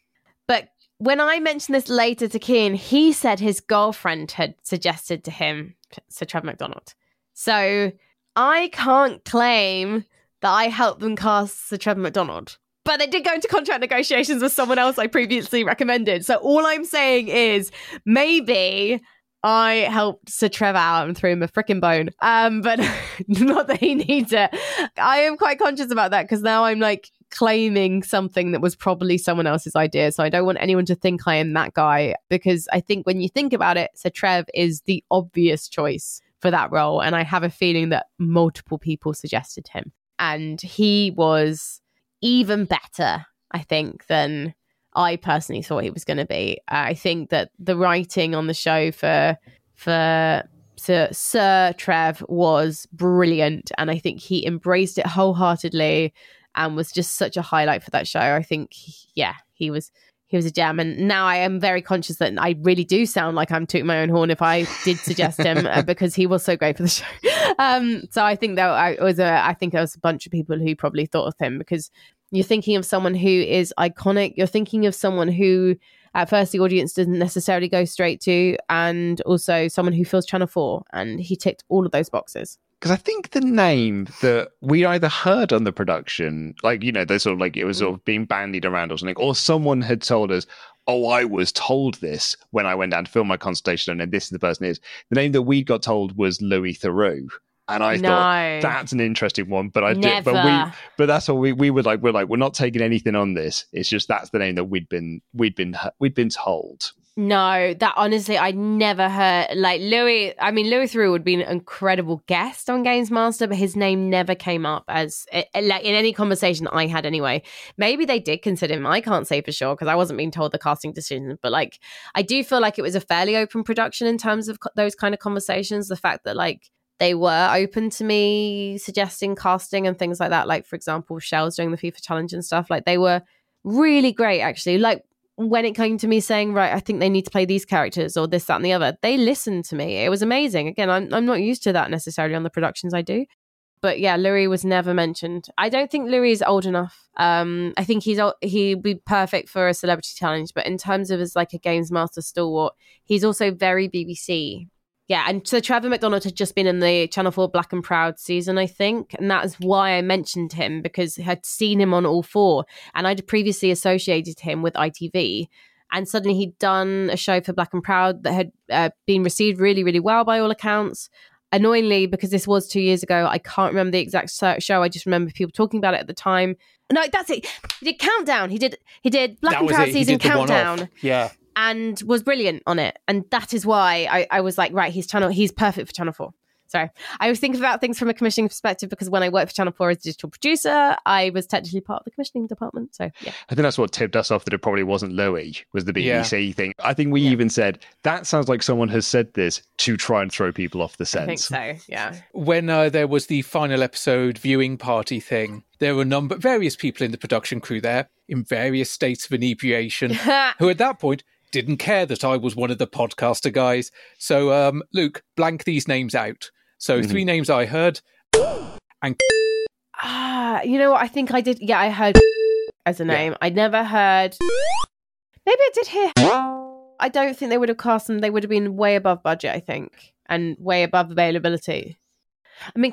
But when I mentioned this later to Kian, he said his girlfriend had suggested to him Sir Trevor McDonald. So I can't claim that I helped them cast Sir Trevor McDonald. But they did go into contract negotiations with someone else I previously recommended. So all I'm saying is maybe I helped Sir Trevor out and threw him a freaking bone. Um, but [laughs] not that he needs it. I am quite conscious about that because now I'm like claiming something that was probably someone else's idea. So I don't want anyone to think I am that guy because I think when you think about it, Sir Trev is the obvious choice for that role. And I have a feeling that multiple people suggested him. And he was even better, I think, than I personally thought he was going to be. I think that the writing on the show for for Sir, Sir Trev was brilliant, and I think he embraced it wholeheartedly and was just such a highlight for that show. I think, yeah, he was he was a gem. And now I am very conscious that I really do sound like I'm tooting my own horn if I did suggest him uh, [laughs] because he was so great for the show. [laughs] Um, so I think that I was a, I think there was a bunch of people who probably thought of him because you're thinking of someone who is iconic. You're thinking of someone who at first the audience doesn't necessarily go straight to, and also someone who feels Channel 4. And he ticked all of those boxes because I think the name that we either heard on the production, like you know, there's sort of like it was sort of being bandied around or something, or someone had told us, "Oh, I was told this when I went down to film my consoletation, and then this is the person is." The name that we got told was Louis Theroux. And I no. thought that's an interesting one, but I did, but we, but that's what we we were like. We're like, we're not taking anything on this. It's just that's the name that we'd been we'd been we'd been told. No, that honestly, I never heard. Like Louis, I mean, Louis Theroux would be an incredible guest on Games Master, but his name never came up as eh, eh, like in any conversation I had. Anyway, maybe they did consider him. I can't say for sure because I wasn't being told the casting decision. But like, I do feel like it was a fairly open production in terms of co- those kind of conversations. The fact that like they were open to me suggesting casting and things like that. Like for example, Shells doing the FIFA challenge and stuff. Like they were really great actually. Like when it came to me saying, right, I think they need to play these characters or this, that, and the other, they listened to me. It was amazing. Again, I'm, I'm not used to that necessarily on the productions I do. But yeah, Louis was never mentioned. I don't think Louis is old enough. Um, I think he's he'd be perfect for a celebrity challenge. But in terms of as like a games master stalwart, he's also very BBC. Yeah, and so Trevor McDonald had just been in the Channel 4 Black and Proud season, I think. And that is why I mentioned him because I had seen him on all four. And I'd previously associated him with ITV. And suddenly he'd done a show for Black and Proud that had uh, been received really, really well by all accounts. Annoyingly, because this was two years ago, I can't remember the exact show. I just remember people talking about it at the time. No, that's it. He did Countdown. He did. He did Black and Proud season Countdown. Yeah and was brilliant on it. And that is why I, I was like, right, he's channel, he's perfect for Channel 4. Sorry. I was thinking about things from a commissioning perspective because when I worked for Channel 4 as a digital producer, I was technically part of the commissioning department. So, yeah. I think that's what tipped us off that it probably wasn't Louis, was the BBC yeah. thing. I think we yeah. even said, that sounds like someone has said this to try and throw people off the scent. I think so, yeah. When uh, there was the final episode viewing party thing, there were number various people in the production crew there in various states of inebriation [laughs] who at that point didn't care that I was one of the podcaster guys. So, um, Luke, blank these names out. So, mm-hmm. three names I heard, and ah, you know what? I think I did. Yeah, I heard as a name. Yeah. I never heard. Maybe I did hear. I don't think they would have cast them. They would have been way above budget, I think, and way above availability. I mean,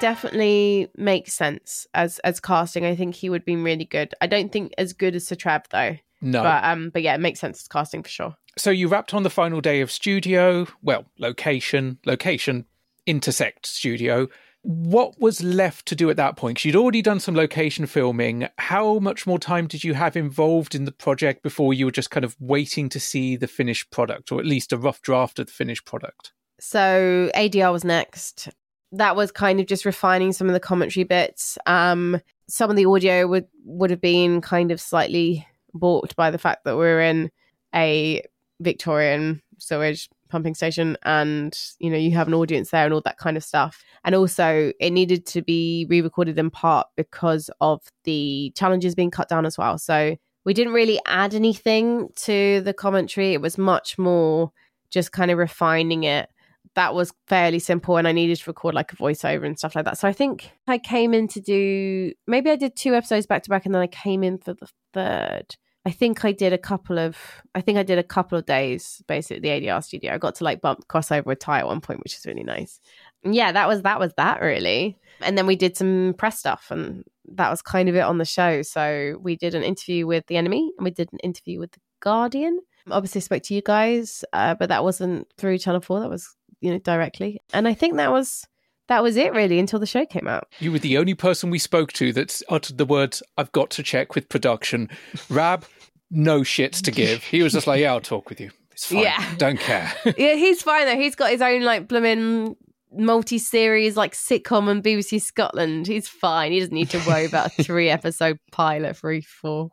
definitely makes sense as as casting. I think he would be really good. I don't think as good as Sir Trav though. No. But um but yeah, it makes sense as casting for sure. So you wrapped on the final day of studio, well, location, location, intersect studio. What was left to do at that point? Because you'd already done some location filming. How much more time did you have involved in the project before you were just kind of waiting to see the finished product, or at least a rough draft of the finished product? So ADR was next. That was kind of just refining some of the commentary bits. Um, some of the audio would would have been kind of slightly balked by the fact that we're in a Victorian sewage pumping station and you know you have an audience there and all that kind of stuff and also it needed to be re-recorded in part because of the challenges being cut down as well so we didn't really add anything to the commentary it was much more just kind of refining it that was fairly simple and I needed to record like a voiceover and stuff like that. So I think I came in to do maybe I did two episodes back to back and then I came in for the third. I think I did a couple of I think I did a couple of days basically at the ADR studio. I got to like bump crossover with Ty at one point, which is really nice. And yeah, that was that was that really. And then we did some press stuff and that was kind of it on the show. So we did an interview with the NME and we did an interview with the Guardian. Obviously spoke to you guys, uh, but that wasn't through Channel 4, that was, you know, directly. And I think that was that was it really until the show came out. You were the only person we spoke to that uttered the words, I've got to check with production. Rab, no shits to give. He was just like, Yeah, I'll talk with you. It's fine. Yeah. Don't care. yeah, he's fine though. He's got his own like blooming multi-series like sitcom on BBC Scotland. He's fine. He doesn't need to worry about a [laughs] three-episode pilot for E4.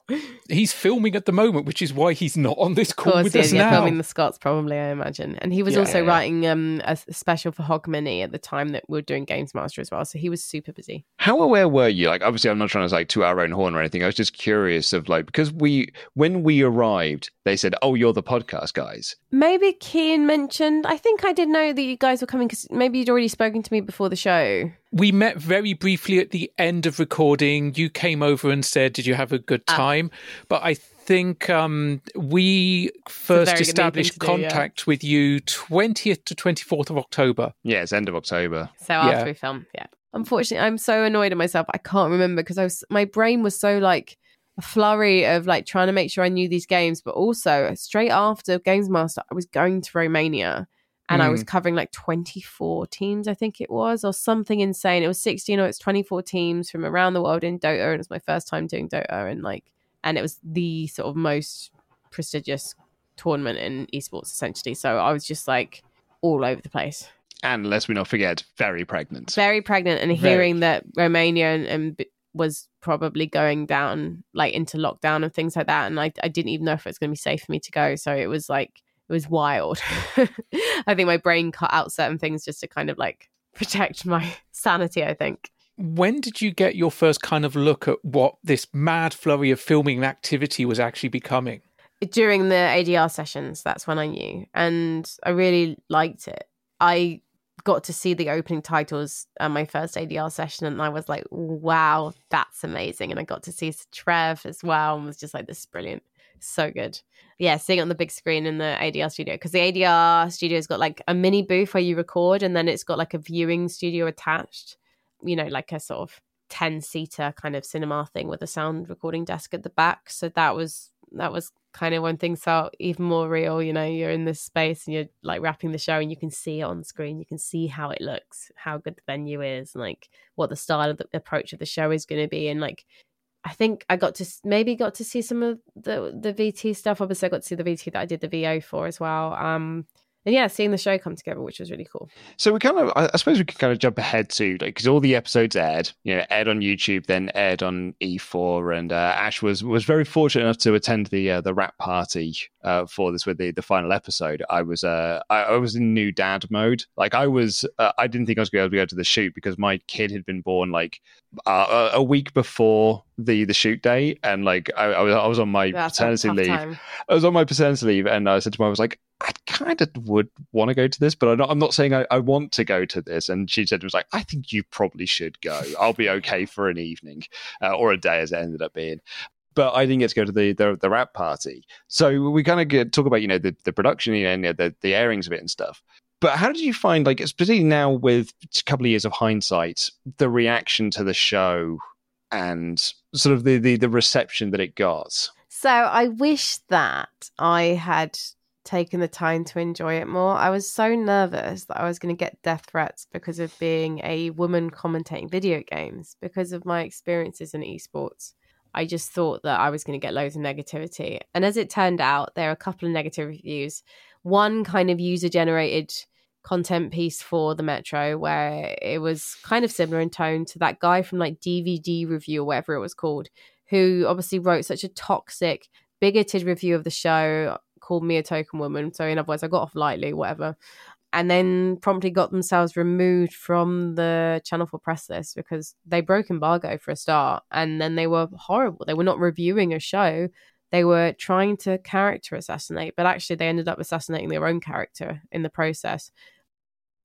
He's filming at the moment, which is why he's not on this call course, with yeah, us yeah, now. filming the Scots probably, I imagine. And he was Yeah, also yeah, yeah. writing um, a s- special for Hogmanay at the time that we were doing Games Master as well. So he was super busy. How aware were you? Like, obviously, I'm not trying to like to our own horn or anything. I was just curious of like because we when we arrived, they said, "Oh, you're the podcast guys." Maybe Kian mentioned. I think I did know that you guys were coming because maybe you'd already spoken to me before the show. We met very briefly at the end of recording. You came over and said, "Did you have a good Ah. time?" But I think um, we first established thing to do, yeah. contact with you twentieth to twenty fourth of October. Yeah, it's end of October. So after Yeah. we filmed, yeah. Unfortunately, I'm so annoyed at myself. I can't remember because I was my brain was so like a flurry of like trying to make sure I knew these games, but also straight after Games Master, I was going to Romania and I was Mm. covering like 24 teams, I think it was, or something insane. It was 16 or it's 24 teams from around the world in Dota, and it was my first time doing Dota, and like, and it was the sort of most prestigious tournament in esports essentially. So I was just like all over the place And let's we not forget, very pregnant. very pregnant and Very. hearing that Romania and, and was probably going down like into lockdown and things like that and I, I didn't even know if it was going to be safe for me to go so it was like it was wild [laughs] I think my brain cut out certain things just to kind of like protect my [laughs] sanity I think When did you get your first kind of look at what this mad flurry of filming activity was actually becoming? during the ADR sessions, that's when I knew, and I really liked it. I got to see the opening titles at my first ADR session, and I was like, "Wow, that's amazing!" And I got to see Trev as well, and was just like, "This is brilliant, so good." Yeah, seeing it on the big screen in the ADR studio because the ADR studio's got like a mini booth where you record, and then it's got like a viewing studio attached. You know, like a sort of ten seater kind of cinema thing with a sound recording desk at the back. So that was that was kind of when things felt even more real. You know, you're in this space and you're like wrapping the show, and you can see it on screen. You can see how it looks, how good the venue is, and like what the style of the approach of the show is going to be, and like. I think I got to maybe got to see some of the the VT stuff. Obviously, I got to see the VT that I did the VO for as well. Um, and yeah, seeing the show come together, which was really cool. So we kind of, I suppose we could kind of jump ahead to like because all the episodes aired, you know, aired on YouTube, then aired on E4, and uh, Ash was was very fortunate enough to attend the uh, the wrap party uh, for this with the the final episode. I was uh I, I was in new dad mode, like I was uh, I didn't think I was going to be able to go to the shoot because my kid had been born like uh, a week before the the shoot day, and like I, I was I was on my That's paternity leave. time. I was on my paternity leave, and I said to my, I was like, I kind of would want to go to this, but I'm not, I'm not saying I, I want to go to this. And she said, it was like, I think you probably should go. I'll be okay for an evening uh, or a day, as it ended up being. But I didn't get to go to the the, the wrap party, so we kind of talk about you know the, the production you know, and the the airings of it and stuff. But how did you find, like, especially now with a couple of years of hindsight, the reaction to the show and sort of the the, the reception that it got? So I wish that I had taken the time to enjoy it more. I was so nervous that I was going to get death threats because of being a woman commentating video games, because of my experiences in esports. I just thought that I was going to get loads of negativity. And as it turned out, there are a couple of negative reviews. One kind of user generated content piece for the Metro where it was kind of similar in tone to that guy from like DVD review or whatever it was called, who obviously wrote such a toxic, bigoted review of the show, called me a token woman. So in other words, I got off lightly, whatever. And then promptly got themselves removed from the Channel 4 press list because they broke embargo for a start. And then they were horrible. They were not reviewing a show. They were trying to character assassinate, but actually they ended up assassinating their own character in the process.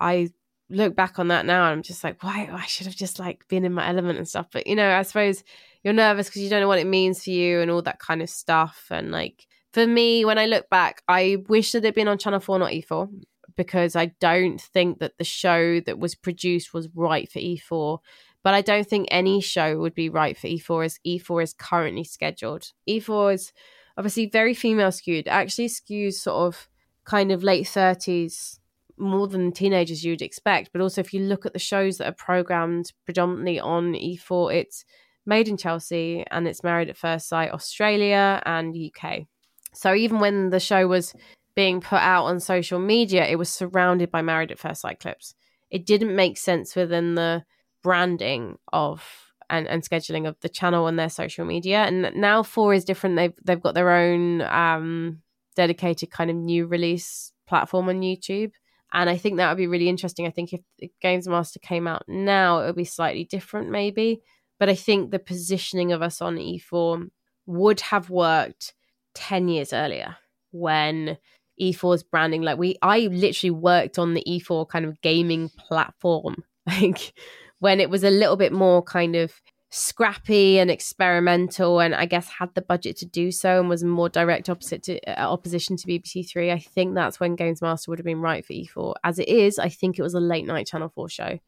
I look back on that now and I'm just like, why I should have just like been in my element and stuff. But you know, I suppose you're nervous because you don't know what it means for you and all that kind of stuff. And like for me, when I look back, I wish that it'd been on Channel 4, not E4, because I don't think that the show that was produced was right for E4. But I don't think any show would be right for E4 as E4 is currently scheduled. E4 is obviously very female skewed, actually skews sort of kind of late 30s more than teenagers you'd expect. But also, if you look at the shows that are programmed predominantly on E4, it's Made in Chelsea and it's Married at First Sight Australia and UK. So even when the show was being put out on social media, it was surrounded by Married at First Sight clips. It didn't make sense within the branding of and, and scheduling of the channel and their social media. And now four is different. They've they've got their own um, dedicated kind of new release platform on YouTube. And I think that would be really interesting. I think if Games Master came out now, it would be slightly different, maybe. But I think the positioning of us on E4 would have worked 10 years earlier when E4's branding, like we, I literally worked on the E4 kind of gaming platform, [laughs] like when it was a little bit more kind of scrappy and experimental and i guess had the budget to do so and was more direct opposite to uh, opposition to bbc 3 i think that's when games master would have been right for e4 as it is i think it was a late night channel 4 show.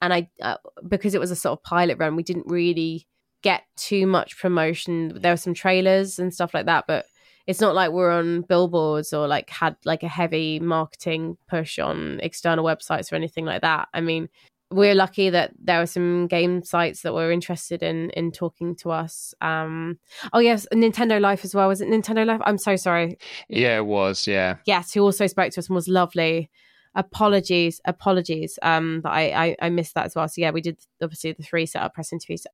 And i uh, because it was a sort of pilot run we didn't really get too much promotion. There were some trailers and stuff like that but it's not like we're on billboards or like had like a heavy marketing push on external websites or anything like that i mean we're lucky that there were some game sites that were interested in in talking to us. Um, oh yes, Nintendo Life as well. Was it Nintendo Life? I'm so sorry. Yeah, it was. Yeah. Yes, who also spoke to us and was lovely. Apologies, apologies. Um, but I, I I missed that as well. So yeah, we did obviously the three set up press interviews.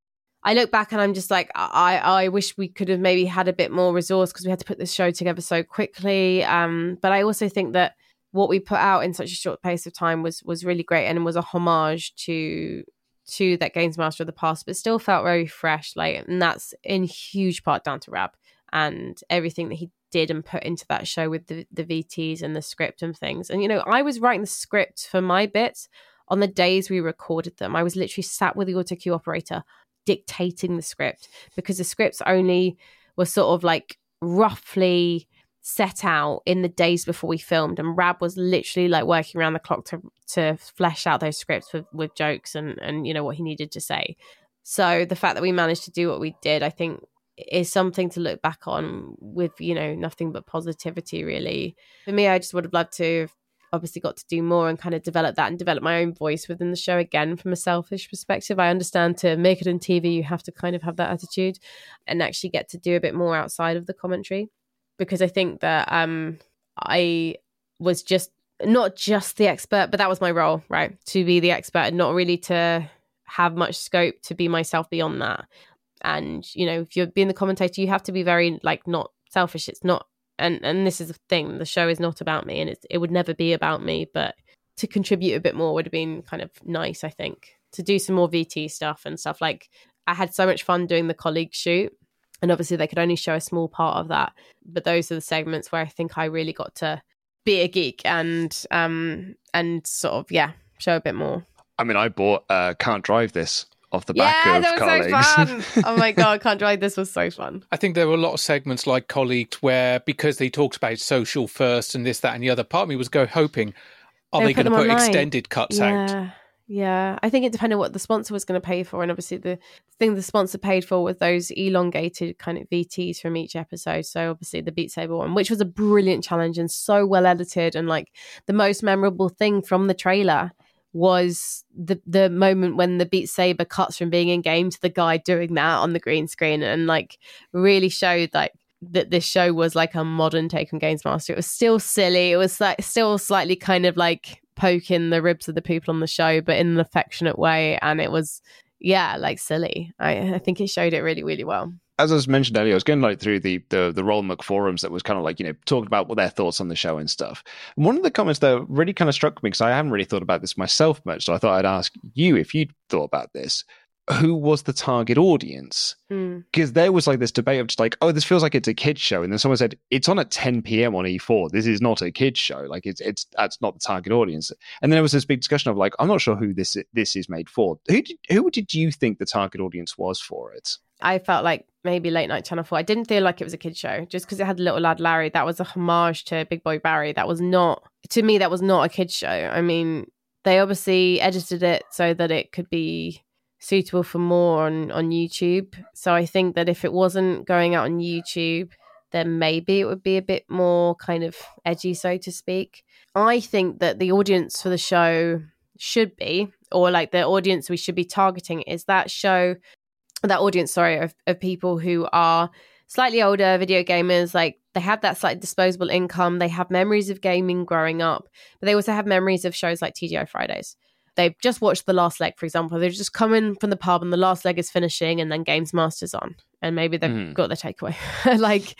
I look back and I'm just like, I, I wish we could have maybe had a bit more resource because we had to put this show together so quickly. Um, but I also think that what we put out in such a short pace of time was was really great and was a homage to to that games master of the past but still felt very fresh like and that's in huge part down to rab and everything that he did and put into that show with the, the vts and the script and things and you know i was writing the script for my bits on the days we recorded them i was literally sat with the auto cue operator dictating the script because the scripts only were sort of like roughly set out in the days before we filmed and Rab was literally like working around the clock to to flesh out those scripts with, with jokes and and you know what he needed to say. So the fact that we managed to do what we did, I think is something to look back on with, you know, nothing but positivity really. For me, I just would have loved to have obviously got to do more and kind of develop that and develop my own voice within the show again from a selfish perspective. I understand to make it on TV, you have to kind of have that attitude and actually get to do a bit more outside of the commentary because I think that um, I was just not just the expert, but that was my role, right? To be the expert and not really to have much scope to be myself beyond that. And, you know, if you're being the commentator, you have to be very like not selfish. It's not and and this is the thing, the show is not about me and it's, it would never be about me, but to contribute a bit more would have been kind of nice, I think. To do some more VT stuff and stuff like I had so much fun doing the colleague shoot and obviously they could only show a small part of that but those are the segments where i think i really got to be a geek and um and sort of yeah show a bit more i mean i bought uh can't drive this off the back yeah, of that was colleagues. so fun. [laughs] oh my god, can't drive this was so fun. I think there were a lot of segments like colleagues where because they talked about social first and this, that, and the other, part of me was go hoping, are They they, going to them put online. extended cuts out? Yeah. Yeah, I think it depended on what the sponsor was going to pay for, and obviously the thing the sponsor paid for was those elongated kind of VTs from each episode. So obviously the Beat Saber one, which was a brilliant challenge and so well edited, and like the most memorable thing from the trailer was the the moment when the Beat Saber cuts from being in game to the guy doing that on the green screen, and like really showed like that this show was like a modern take on Games Master. It was still silly. It was like still slightly kind of like poking the ribs of the people on the show, but in an affectionate way. And it was, yeah, like silly. I, I think it showed it really, really well. As I was mentioned earlier, I was going like through the the the Rllmuk forums that was kind of like you know talking about what their thoughts on the show and stuff. And one of the comments that really kind of struck me because I haven't really thought about this myself much, so I thought I'd ask you if you'd thought about this. who was the target audience Mm. because there was like this debate of just like oh this feels like it's a kids show and then someone said it's on at 10 p.m on e4 this is not a kids show like it's it's that's not the target audience and then there was this big discussion of like i'm not sure who this this is made for who did, who did you think the target audience was for it I felt like maybe late night channel 4. I didn't feel like it was a kid show just because it had little lad Larry. That was a homage to Big Boy Barry. That was not to me that was not a kid show. I mean, they obviously edited it so that it could be suitable for more on on YouTube. So I think that if it wasn't going out on YouTube, then maybe it would be a bit more kind of edgy so to speak. I think that the audience for the show should be or like the audience we should be targeting is that show that audience sorry of, of people who are slightly older video gamers like they have that slight disposable income. They have memories of gaming growing up but they also have memories of shows like TFI Fridays. They've just watched the last leg for example. They've just come in from the pub and the last leg is finishing and then games masters on and maybe they've Mhm. got their takeaway. [laughs] Like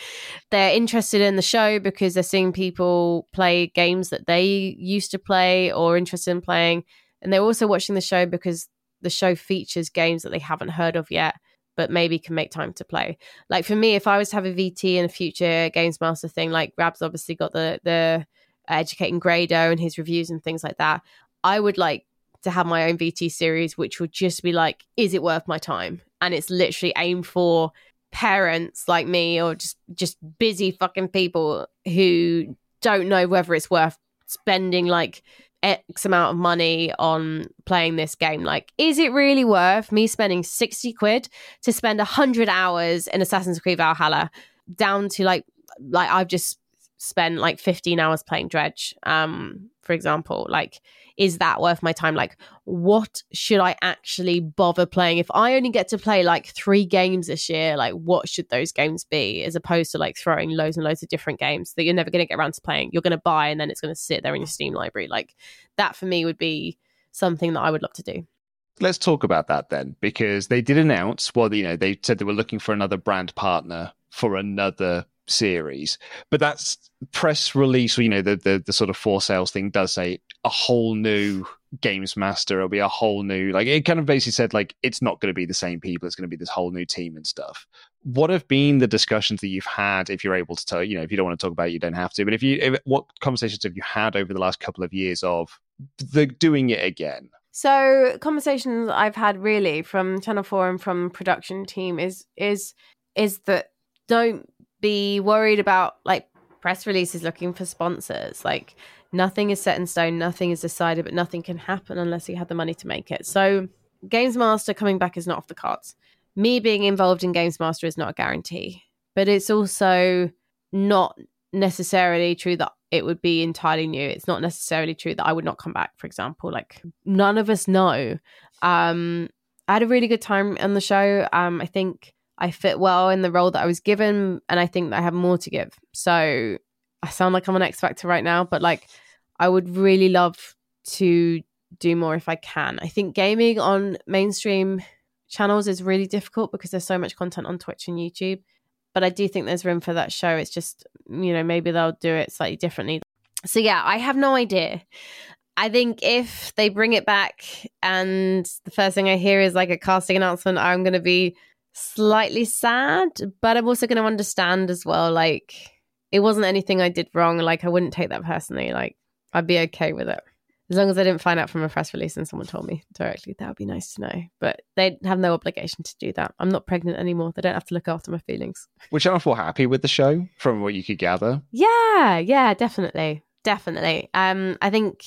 they're interested in the show because they're seeing people play games that they used to play or interested in playing and they're also watching the show because the show features games that they haven't heard of yet but maybe can make time to play. Like for me if i was to have a vt in a future games master thing like rab's obviously got the the educating grado and his reviews and things like that i would like to have my own vt series which would just be like is it worth my time? And it's literally aimed for parents like me or just just busy fucking people who don't know whether it's worth spending like X amount of money on playing this game. Like, is it really worth me spending 60 quid to spend 100 hours in Assassin's Creed Valhalla down to like, like I've just spent like 15 hours playing Dredge, um, for example? Like, is that worth my time? Like, what should I actually bother playing? If I only get to play like three games this year, like, what should those games be as opposed to like throwing loads and loads of different games that you're never going to get around to playing? You're going to buy and then it's going to sit there in your Steam library. Like, that for me would be something that I would love to do. let's talk about that then because they did announce well you know they said they were looking for another brand partner for another series but that's press release you know the the, the sort of 4Sales thing does say a whole new games master it'll be a whole new like it kind of basically said like it's not going to be the same people it's going to be this whole new team and stuff. What have been the discussions that you've had if you're able to tell you know if you don't want to talk about it you don't have to but if you if, what conversations have you had over the last couple of years of the doing it again? So conversations I've had really from Channel Four and from production team is is is that don't be worried about like press releases looking for sponsors. Like nothing is set in stone, nothing is decided, but nothing can happen unless you have the money to make it. So Games Master coming back is not off the cards. Me being involved in Games Master is not a guarantee, but it's also not necessarily true that it would be entirely new. It's not necessarily true that I would not come back, for example. Like none of us know. Um I had a really good time on the show. Um I think I fit well in the role that I was given and I think that I have more to give. So I sound like I'm an X Factor right now, but like I would really love to do more if I can. I think gaming on mainstream channels is really difficult because there's so much content on Twitch and YouTube. But I do think there's room for that show. It's just, you know, maybe they'll do it slightly differently. So yeah, I have no idea. I think if they bring it back and the first thing I hear is like a casting announcement, I'm going to be slightly sad, but I'm also going to understand as well. Like, it wasn't anything I did wrong. Like, I wouldn't take that personally. Like, I'd be okay with it. As long as I didn't find out from a press release and someone told me directly, that would be nice to know. But they have no obligation to do that. I'm not pregnant anymore. They don't have to look after my feelings. Were Channel 4 happy with the show from what you could gather? Yeah, yeah, definitely. Definitely. Um, I think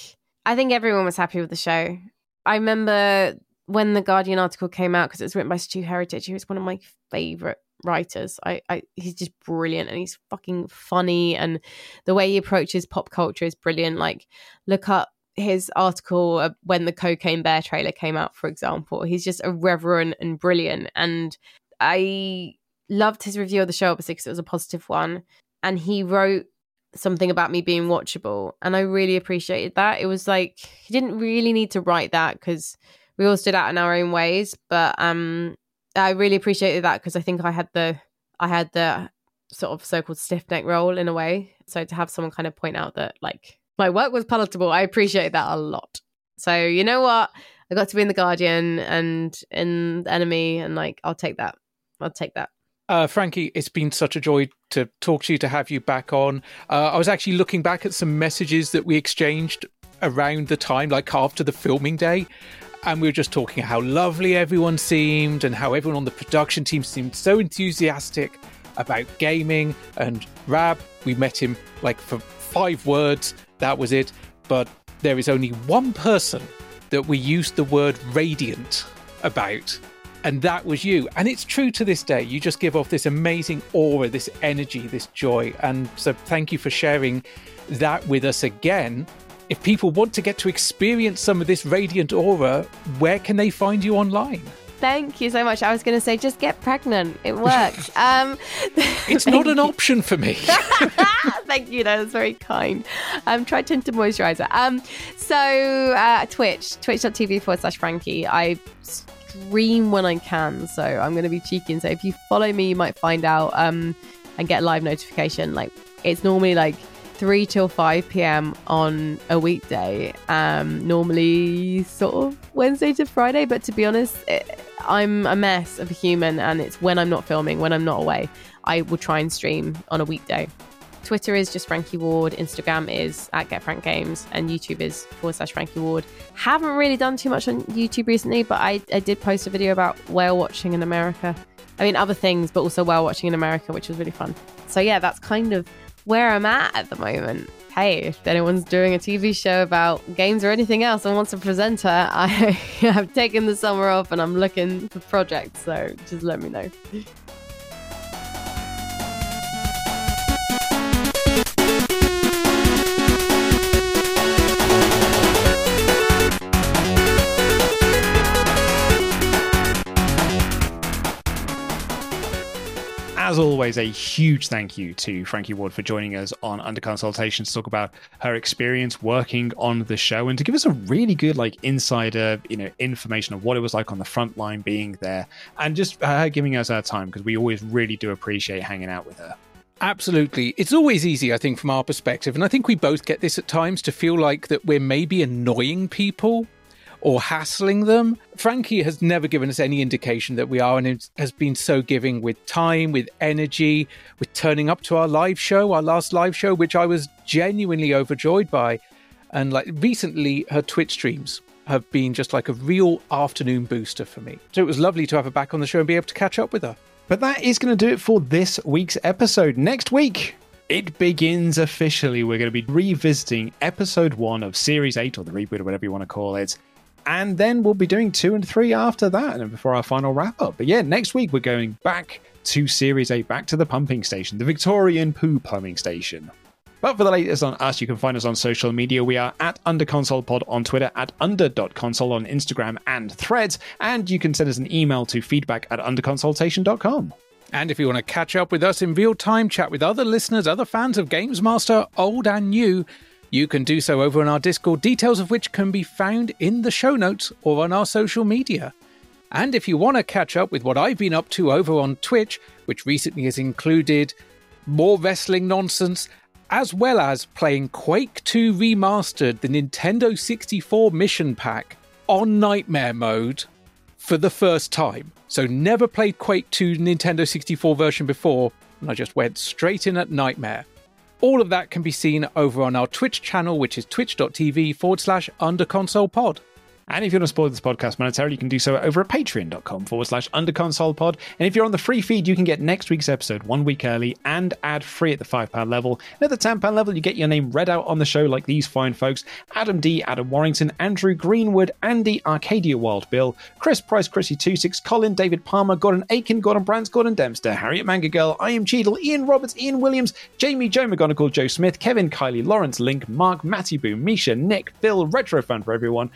I think everyone was happy with the show. I remember when the Guardian article came out because it was written by Stu Heritage. He was one of my favorite writers. I, I he's just brilliant and he's fucking funny and the way he approaches pop culture is brilliant. Like look up his article when the Cocaine Bear trailer came out, for example. He's just irreverent and brilliant. And I loved his review of the show, obviously, because it was a positive one. And he wrote something about me being watchable. And I really appreciated that. It was like, he didn't really need to write that because we all stood out in our own ways. But um, I really appreciated that because I think I had the, I had the sort of so-called stiff neck role in a way. So to have someone kind of point out that like my work was palatable, I appreciate that a lot. So you know what? I got to be in the Guardian and in the NME, and like I'll take that. I'll take that. Uh, Frankie, it's been such a joy to talk to you, to have you back on. Uh, I was actually looking back at some messages that we exchanged around the time, like after the filming day, and we were just talking how lovely everyone seemed and how everyone on the production team seemed so enthusiastic about gaming. And Rab, we met him like for five words, that was it. But there is only one person that we used the word radiant about, and that was you. And it's true to this day. You just give off this amazing aura, this energy, this joy. And so thank you for sharing that with us again. If people want to get to experience some of this radiant aura, where can they find you online? Thank you so much. I was going to say, just get pregnant. It works. [laughs] um, it's not an [laughs] option for me. [laughs] thank you. That was very kind. Um, try tinted moisturizer. Um, so uh, Twitch, twitch.tv forward slash Frankie. I stream when I can, so I'm going to be cheeky and say if you follow me, you might find out um, and get a live notification. Like it's normally like 3 till 5 p.m. on a weekday. Um, normally, sort of Wednesday to Friday, but to be honest, it, I'm a mess of a human, and it's when I'm not filming, when I'm not away, I will try and stream on a weekday. Twitter is just Frankie Ward, Instagram is at Get Frank Games, and YouTube is forward slash Frankie Ward. Haven't really done too much on YouTube recently, but I, I did post a video about whale watching in America. I mean, other things, but also whale watching in America, which was really fun. So, yeah, that's kind of where I'm at at the moment. Hey, if anyone's doing a TV show about games or anything else and wants a presenter, [laughs] I have taken the summer off and I'm looking for projects. So just let me know. As always, a huge thank you to Frankie Ward for joining us on Under Consoletation to talk about her experience working on the show and to give us a really good, like, insider, you know, information of what it was like on the front line being there and just her giving us her time because we always really do appreciate hanging out with her. Absolutely. It's always easy, I think, from our perspective. And I think we both get this at times to feel like that we're maybe annoying people or hassling them. Frankie has never given us any indication that we are and has been so giving with time, with energy, with turning up to our live show, our last live show, which I was genuinely overjoyed by. And like recently, her Twitch streams have been just like a real afternoon booster for me. So it was lovely to have her back on the show and be able to catch up with her. But that is going to do it for this week's episode. Next week, it begins officially. We're going to be revisiting episode one of series eight, or the reboot, or whatever you want to call it and then we'll be doing two and three after that and before our final wrap up. But yeah, next week we're going back to Series 8, back to the pumping station, the Victorian poo pumping station. But for the latest on us, you can find us on social media. We are at UnderConsolePod on Twitter, at under.console on Instagram and threads, and you can send us an email to feedback at underconsoletation.com. And if you want to catch up with us in real time, chat with other listeners, other fans of Games Master, old and new, you can do so over on our Discord, details of which can be found in the show notes or on our social media. And if you want to catch up with what I've been up to over on Twitch, which recently has included more wrestling nonsense, as well as playing Quake 2 Remastered, the Nintendo 64 mission pack, on Nightmare mode for the first time. So, never played Quake 2 Nintendo 64 version before, and I just went straight in at Nightmare. All of that can be seen over on our Twitch channel, which is twitch.tv forward slash underconsolepod. And if you want to support this podcast monetarily, you can do so over at patreon.com forward slash underconsolepod. And if you're on the free feed, you can get next week's episode one week early and ad free at the £5 level. And at the £10 level, you get your name read out on the show like these fine folks Adam D, Adam Warrington, Andrew Greenwood, Andy, Arcadia Wild Bill, Chris Price, Chrissy26, Colin, David Palmer, Gordon Aiken, Gordon Brands, Gordon Dempster, Harriet Manga Girl, I am Cheadle, Ian Roberts, Ian Williams, Jamie, Joe McGonigal, Joe Smith, Kevin, Kylie, Lawrence, Link, Mark, Matty Boom, Misha, Nick, Phil, Retro Fun for everyone,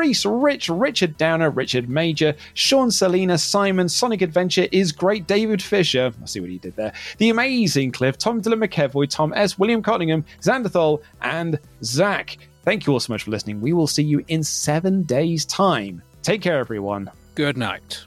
Reese, Rich, Richard Downer, Richard Major, Sean Selina, Simon, Sonic Adventure is great, David Fisher, I see what he did there, The Amazing Cliff, Tom Dylan McEvoy, Tom S., William Cottingham, Xanderthal, and Zach. Thank you all so much for listening. We will see you in seven days' time. Take care, everyone. Good night.